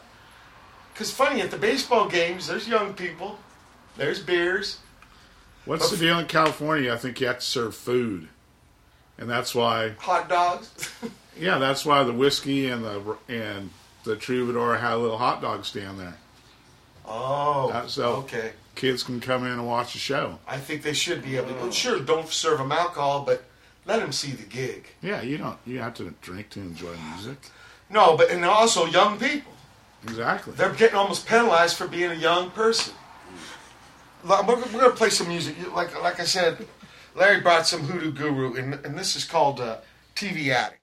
Speaker 1: Because funny at the baseball games, there's young people, there's beers.
Speaker 4: What's the deal in California? I think you have to serve food, and that's why.
Speaker 1: Hot dogs.
Speaker 4: Yeah, that's why the Whisky and the and the Troubadour had a little hot dog stand there.
Speaker 1: Oh,
Speaker 4: That- so
Speaker 1: okay.
Speaker 4: kids can come in and watch the show.
Speaker 1: I think they should be able to. Mm. Sure, don't serve them alcohol, but let them see the gig.
Speaker 4: Yeah, you don't. You have to drink to enjoy music.
Speaker 1: No, but and also young people.
Speaker 4: Exactly.
Speaker 1: They're getting almost penalized for being a young person. We're, to play some music. Like like I said, Larry brought some Hoodoo Guru, and, and this is called uh, TV Addict.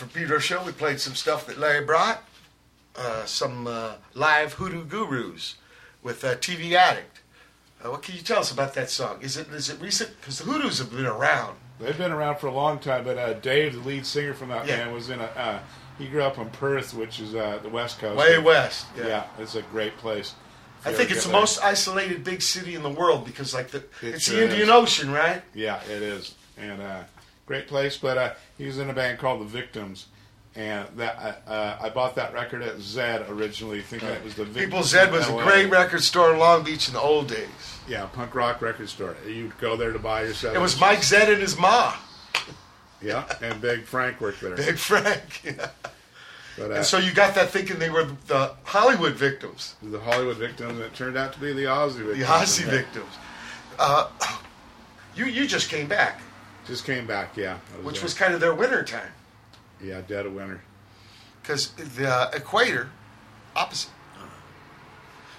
Speaker 5: Watt
Speaker 1: from Pedro show, we played some stuff that Larry brought, uh, some uh, live Hoodoo Gurus with uh, TV Addict. Uh, what can you tell us about that song? Is it is it recent? Because the Hoodoos have been around.
Speaker 4: They've been around for a long time, but uh, Dave, the lead singer from that
Speaker 1: Yeah.
Speaker 4: band, was in a. Uh, he grew up in Perth, which is uh, the west coast.
Speaker 1: Way west, yeah.
Speaker 4: Yeah, it's a great place.
Speaker 1: I think it's the
Speaker 4: there.
Speaker 1: most isolated big city in the world because like the
Speaker 4: It
Speaker 1: it's
Speaker 4: sure
Speaker 1: the Indian
Speaker 4: is.
Speaker 1: Ocean, right?
Speaker 4: Yeah, it is, and uh, great place. But uh, he was in a band called the Victims, and that uh, I bought that record at Zed originally, thinking it was the Victims.
Speaker 1: People Zed was a
Speaker 4: LA.
Speaker 1: great record store in Long Beach in the old days.
Speaker 4: Yeah, punk rock record store. You'd go there to buy yourself.
Speaker 1: It was Mike Zed and his ma,
Speaker 4: Yeah, and Big Frank worked there.
Speaker 1: Big Frank. Yeah.
Speaker 4: But, uh,
Speaker 1: And so you got that thinking they were the Hollywood victims,
Speaker 4: the Hollywood Victims, and it turned out to be the Aussie Victims.
Speaker 1: the Aussie victims. Uh, you you just came back,
Speaker 4: Just came back, yeah. I
Speaker 1: which
Speaker 4: there.
Speaker 1: was kind of their winter time
Speaker 4: yeah, dead of winter.
Speaker 1: because the uh, equator, opposite.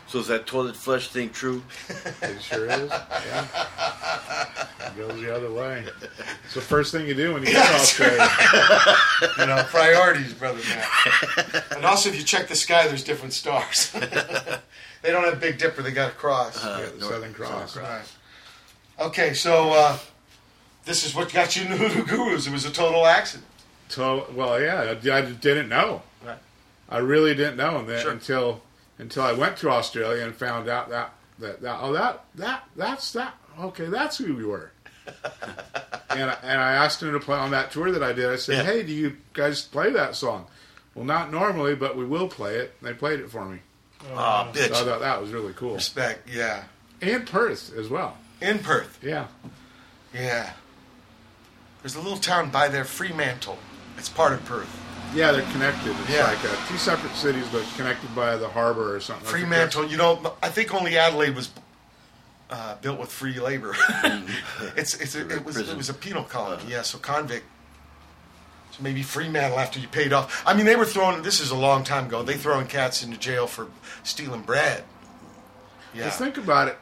Speaker 2: So is that toilet flush thing true?
Speaker 4: It sure is. Yeah. It goes the other way. It's the first thing you do when you get to Australia.
Speaker 1: you know, priorities, brother Matt. And also, if you check the sky, there's different stars. they don't have Big Dipper; they got a cross.
Speaker 4: Yeah, the Southern Cross.
Speaker 1: Right. Okay, so uh, this is what got you into Hoodoo Gurus. It was a total accident.
Speaker 4: To- well, yeah, I, I didn't know.
Speaker 1: Right.
Speaker 4: I really didn't know and then
Speaker 1: Sure.
Speaker 4: until until I went to Australia and found out that that, that oh that that that's that okay that's who we were. and I, and I asked him to play on that tour that I did. I said, "Hey, do you guys play that song?" Well, not normally, but we will play it. And they played it for me.
Speaker 1: Aw, oh, bitch.
Speaker 4: So I thought that was really cool.
Speaker 1: Respect, yeah.
Speaker 4: And Perth as well.
Speaker 1: In Perth.
Speaker 4: Yeah.
Speaker 1: Yeah. There's a little town by there, Fremantle. It's part of Perth.
Speaker 4: Yeah, they're connected. It's
Speaker 1: Yeah.
Speaker 4: like uh, two separate cities, but connected by the harbor or something. I
Speaker 1: Fremantle, you know, I think only Adelaide was uh, built with free labor. it's, it's a, it was it was a penal colony, yeah. So convict. So maybe Fremantle after you paid off. I mean, they were throwing. This is a long time ago. They throwing cats into jail for stealing bread. Yeah.
Speaker 4: Just think about it.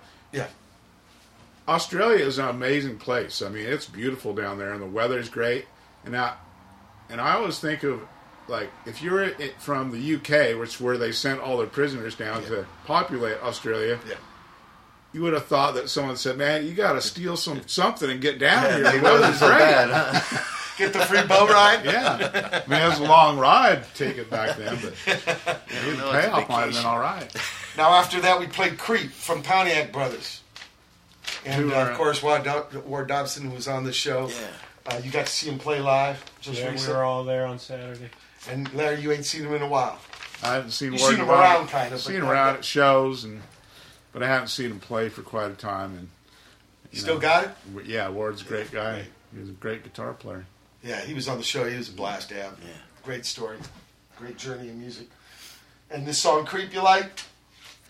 Speaker 1: Yeah.
Speaker 4: Australia is an amazing place. I mean, it's beautiful down there, and the weather's great. And I, and I always think of like if you're it from the UK, which is where they sent all their prisoners down to populate Australia.
Speaker 1: Yeah.
Speaker 4: You would have thought that someone said, "Man, you got to steal some something and get down
Speaker 1: Yeah,
Speaker 4: here." The weather's great.
Speaker 1: bad, huh? Get the free boat ride.
Speaker 4: yeah, I mean, it was a long ride Take it back then, but the
Speaker 1: no, it's
Speaker 4: payoff might have been all right.
Speaker 1: Now after that, we played Creep from Pontiac Brothers, and uh, of course Ward, Do- Ward Dotson, was on the show. Uh, you got to see him play live just
Speaker 3: Yeah, we were all there on Saturday.
Speaker 1: And Larry, you ain't seen him in a while.
Speaker 4: I haven't seen
Speaker 1: You've
Speaker 4: Ward
Speaker 1: seen him
Speaker 4: Devine.
Speaker 1: around, kind of,
Speaker 4: seen him around at shows, and but I haven't seen him play for quite a time. And
Speaker 1: You still got it?
Speaker 4: Yeah, Ward's a great guy. He was a great guitar player.
Speaker 1: Yeah, he was on the show. He was a blast to have. Yeah. Great story. Great journey in music. And this song, Creep, you like?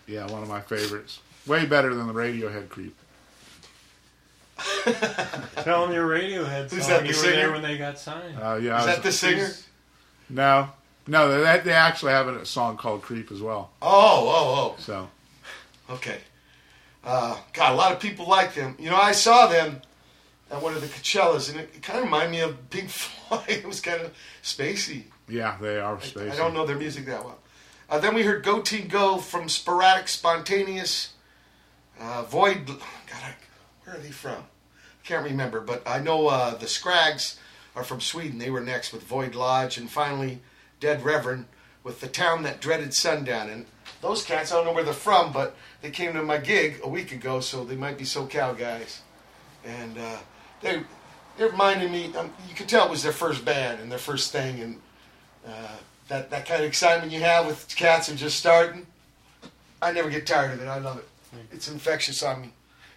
Speaker 4: Yeah, one of my favorites. Way better than the Radiohead creep.
Speaker 3: Tell them your Radiohead
Speaker 1: Who's
Speaker 3: song.
Speaker 1: that, the
Speaker 3: you were there when they got signed.
Speaker 4: Uh, yeah,
Speaker 1: Is
Speaker 4: I
Speaker 1: that the singer?
Speaker 4: No, no, they, they actually have a song called "Creep" as well.
Speaker 1: Oh, oh, oh.
Speaker 4: So
Speaker 1: oh. Okay. Uh, God, a lot of people like them. You know, I saw them at one of the Coachellas, and it, it kind of reminded me of Pink Floyd. it was kind of spacey.
Speaker 4: yeah, they are spacey.
Speaker 1: I don't know their music that well. Uh, then we heard Go Team Go from Sporadic Spontaneous. Uh, Void. God, I, where are they from? I Can't remember, but I know uh, the Scrags are from Sweden. They were next with Void Lodge, and finally Dead Reverend with the town that dreaded sundown. And those cats, I don't know where they're from, but they came to my gig a week ago, so they might be SoCal guys. And uh, they they reminded me. Um, you could tell it was their first band and their first thing, and uh, that that kind of excitement you have with cats and just starting. I never get tired of it. I love it. It's infectious on me.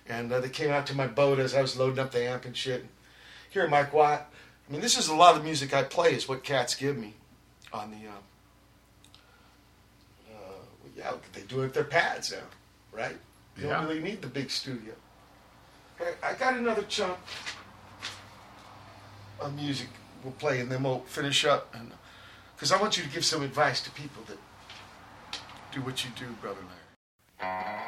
Speaker 1: And uh, they came out to my boat as I was loading up the amp and shit. Here, Mike Watt. I mean, this is a lot of the music I play is what cats give me on the. Uh, uh, yeah, they do it with their pads now, right? You
Speaker 4: Yeah.
Speaker 1: don't really need the big studio. Hey, I got another chunk of music we'll play, and then we'll finish up. And because I want you to give some advice to people that do what you do, brother Larry.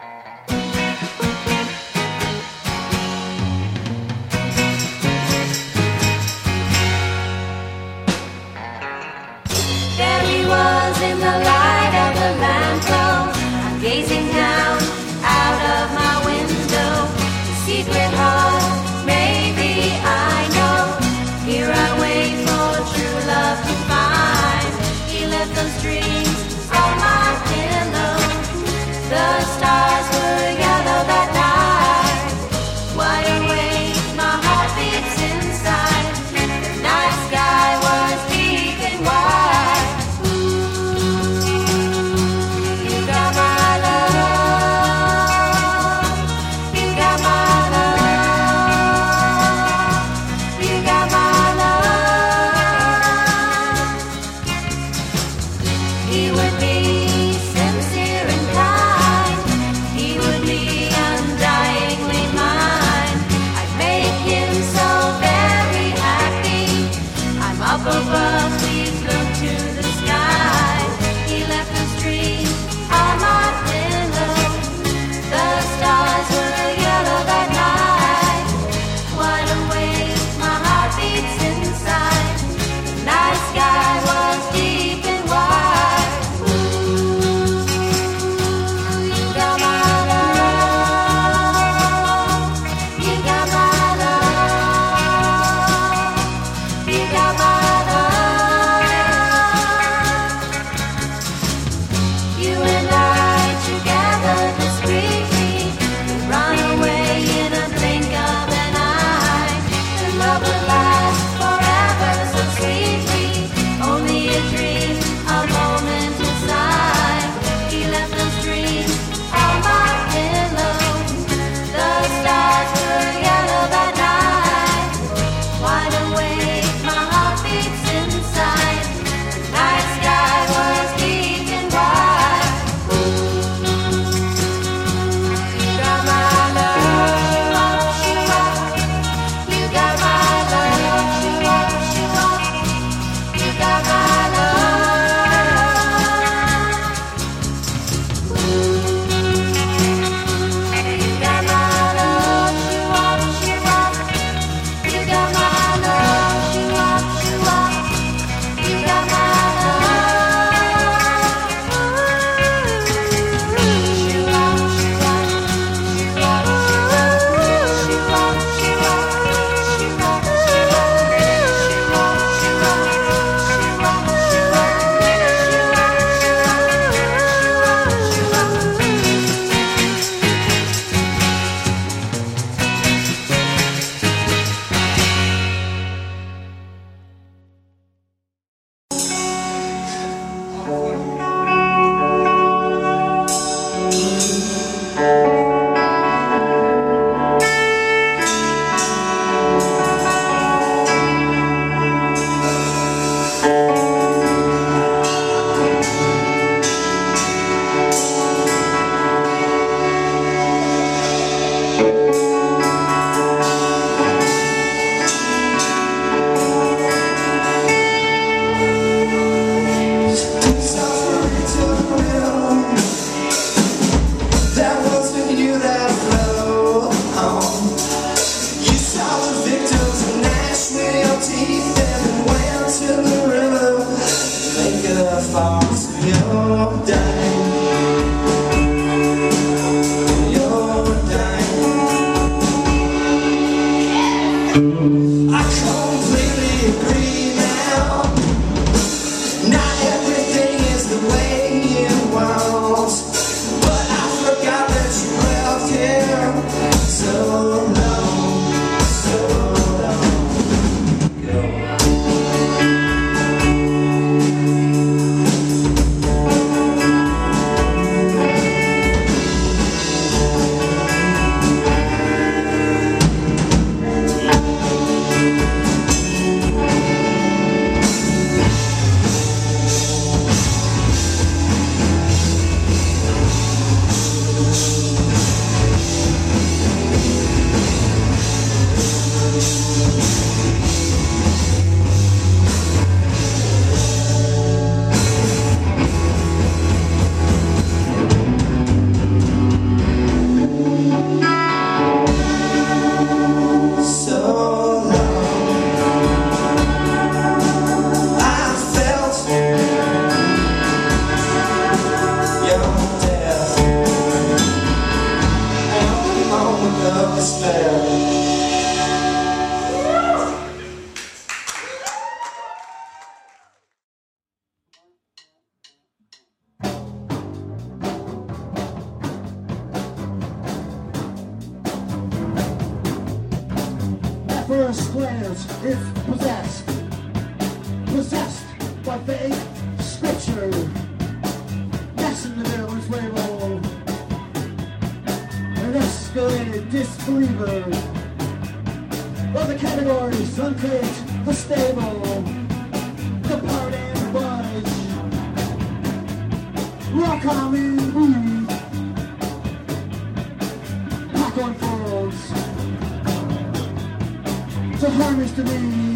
Speaker 12: first glance is possessed, possessed by faith, scripture. Yes, in the middle label an escalated disbeliever. Well, the categories unpicked, the stable, the part and budge, rock on and. promise to me.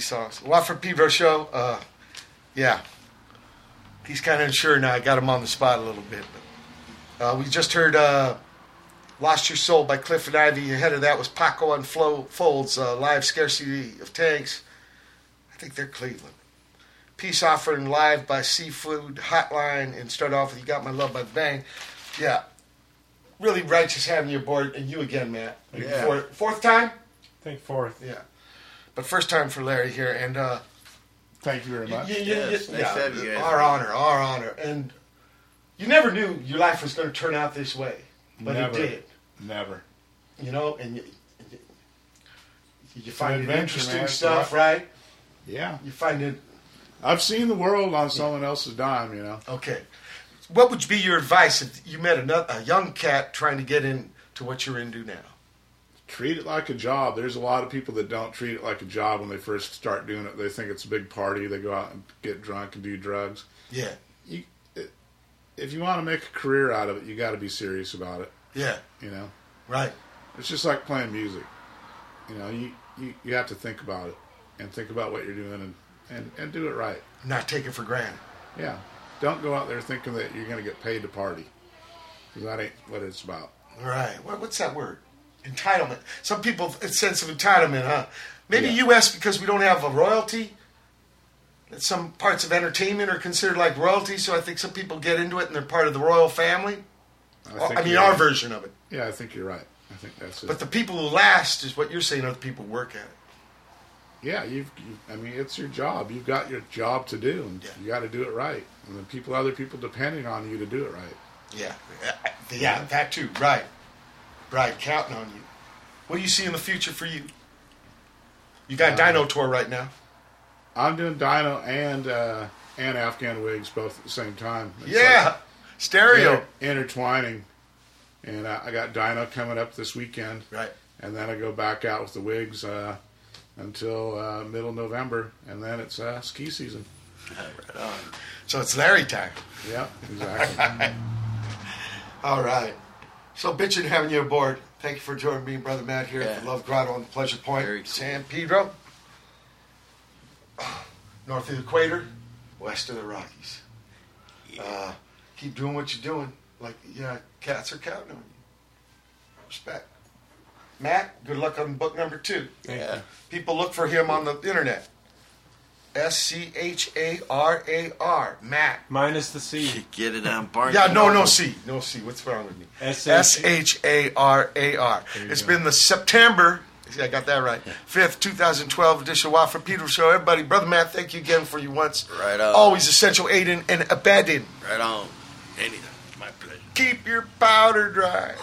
Speaker 1: Hold on, let me tell these songs. Watt from Pedro show. Uh, yeah, he's kind of unsure now. I got him on the spot a little bit. But, uh, we just heard uh, "Lost Your Soul" by Cliff and Ivy. Ahead of that was Paco and Flo Folds uh, live "Scarcity of Tanks." I think they're Cleveland. Peace offering live by Seafood Hotline, and start off with "You Got My Love" by the Bang. Yeah, really righteous having you aboard, and you again, Matt.
Speaker 3: Yeah.
Speaker 1: Fourth, fourth time.
Speaker 3: I think fourth.
Speaker 1: Yeah. But first time for Larry here, and uh,
Speaker 4: thank you very much.
Speaker 1: y- y- y-
Speaker 2: Yes,
Speaker 1: y-
Speaker 2: nice to have you
Speaker 1: our honor, our honor, and you never knew your life was going to turn out this way, but
Speaker 4: Never.
Speaker 1: it did.
Speaker 4: Never.
Speaker 1: You know, and you, you, you find it interesting
Speaker 4: man.
Speaker 1: stuff,
Speaker 4: It's
Speaker 1: right?
Speaker 4: Yeah.
Speaker 1: You find it
Speaker 4: I've seen the world on someone else's dime, you know.
Speaker 1: okay. What would be your advice if you met another, a young cat trying to get into what you're into now?
Speaker 4: Treat it like a job. There's a lot of people that don't treat it like a job when they first start doing it. They think it's a big party. They go out and get drunk and do drugs.
Speaker 1: Yeah,
Speaker 4: You, if you want to make a career out of it, you got to be serious about it.
Speaker 1: yeah,
Speaker 4: You know,
Speaker 1: right.
Speaker 4: it's just like playing music. You know, you, you, you have to think about it and think about what you're doing and, and, and do it right.
Speaker 1: Not take it for granted.
Speaker 4: Yeah. Don't go out there thinking that you're going to get paid to party. 'Cause that ain't what it's about.
Speaker 1: Right. What, what's that word? Entitlement. Some people, a sense of entitlement, huh? Maybe
Speaker 4: Yeah.
Speaker 1: U.S. because we don't have a royalty. That some parts of entertainment are considered like royalty, so I think some people get into it and they're part of the royal family. I,
Speaker 4: think
Speaker 1: mean, our
Speaker 4: right.
Speaker 1: version of it.
Speaker 4: Yeah, I think you're right. I think that's it.
Speaker 1: But the people who last is what you're saying. Other people work at it.
Speaker 4: yeah, you've, you, I mean, it's your job. You've got your job to do, and you got to do it right. And then people, other people depending on you to do it right.
Speaker 1: Yeah. Yeah, yeah, that too. Right. Right. Counting on you. What do you see in the future for you? You got
Speaker 4: Uh,
Speaker 1: Dino Tour right now.
Speaker 4: I'm doing Dino and uh, and Afghan Whigs both at the same time. It's
Speaker 1: Yeah.
Speaker 4: like
Speaker 1: Stereo.
Speaker 4: inter- intertwining. And uh, I got Dino coming up this weekend.
Speaker 1: Right.
Speaker 4: And then I go back out with the Whigs uh, until uh, middle November, and then it's uh, ski season.
Speaker 1: Right on. So it's Larry time.
Speaker 4: Yeah, exactly.
Speaker 1: All right. So, bitchin' having you aboard. Thank you for joining me, Brother Matt, here at the Love Grotto on Pleasure Point, San Pedro. North of the equator, west of the Rockies. Uh, keep doing what you're doing. Like, yeah, cats are counting on you. Respect. Matt, good luck on book number two.
Speaker 2: Yeah.
Speaker 1: People look for him on the internet. S C H A R A R. Matt.
Speaker 3: Minus the C.
Speaker 2: Get it on Barnes.
Speaker 1: Yeah, no, no C. No C. What's wrong with me?
Speaker 3: S-
Speaker 1: S H A R A R. It's been the September, see, I got that right, 5th, 2012 edition of Watt Pedro Show. Everybody, Brother Matt, thank you again for your once.
Speaker 2: Right on.
Speaker 1: Always essential aiding and abetting.
Speaker 2: Right on. Anytime. My pleasure.
Speaker 1: Keep your powder dry.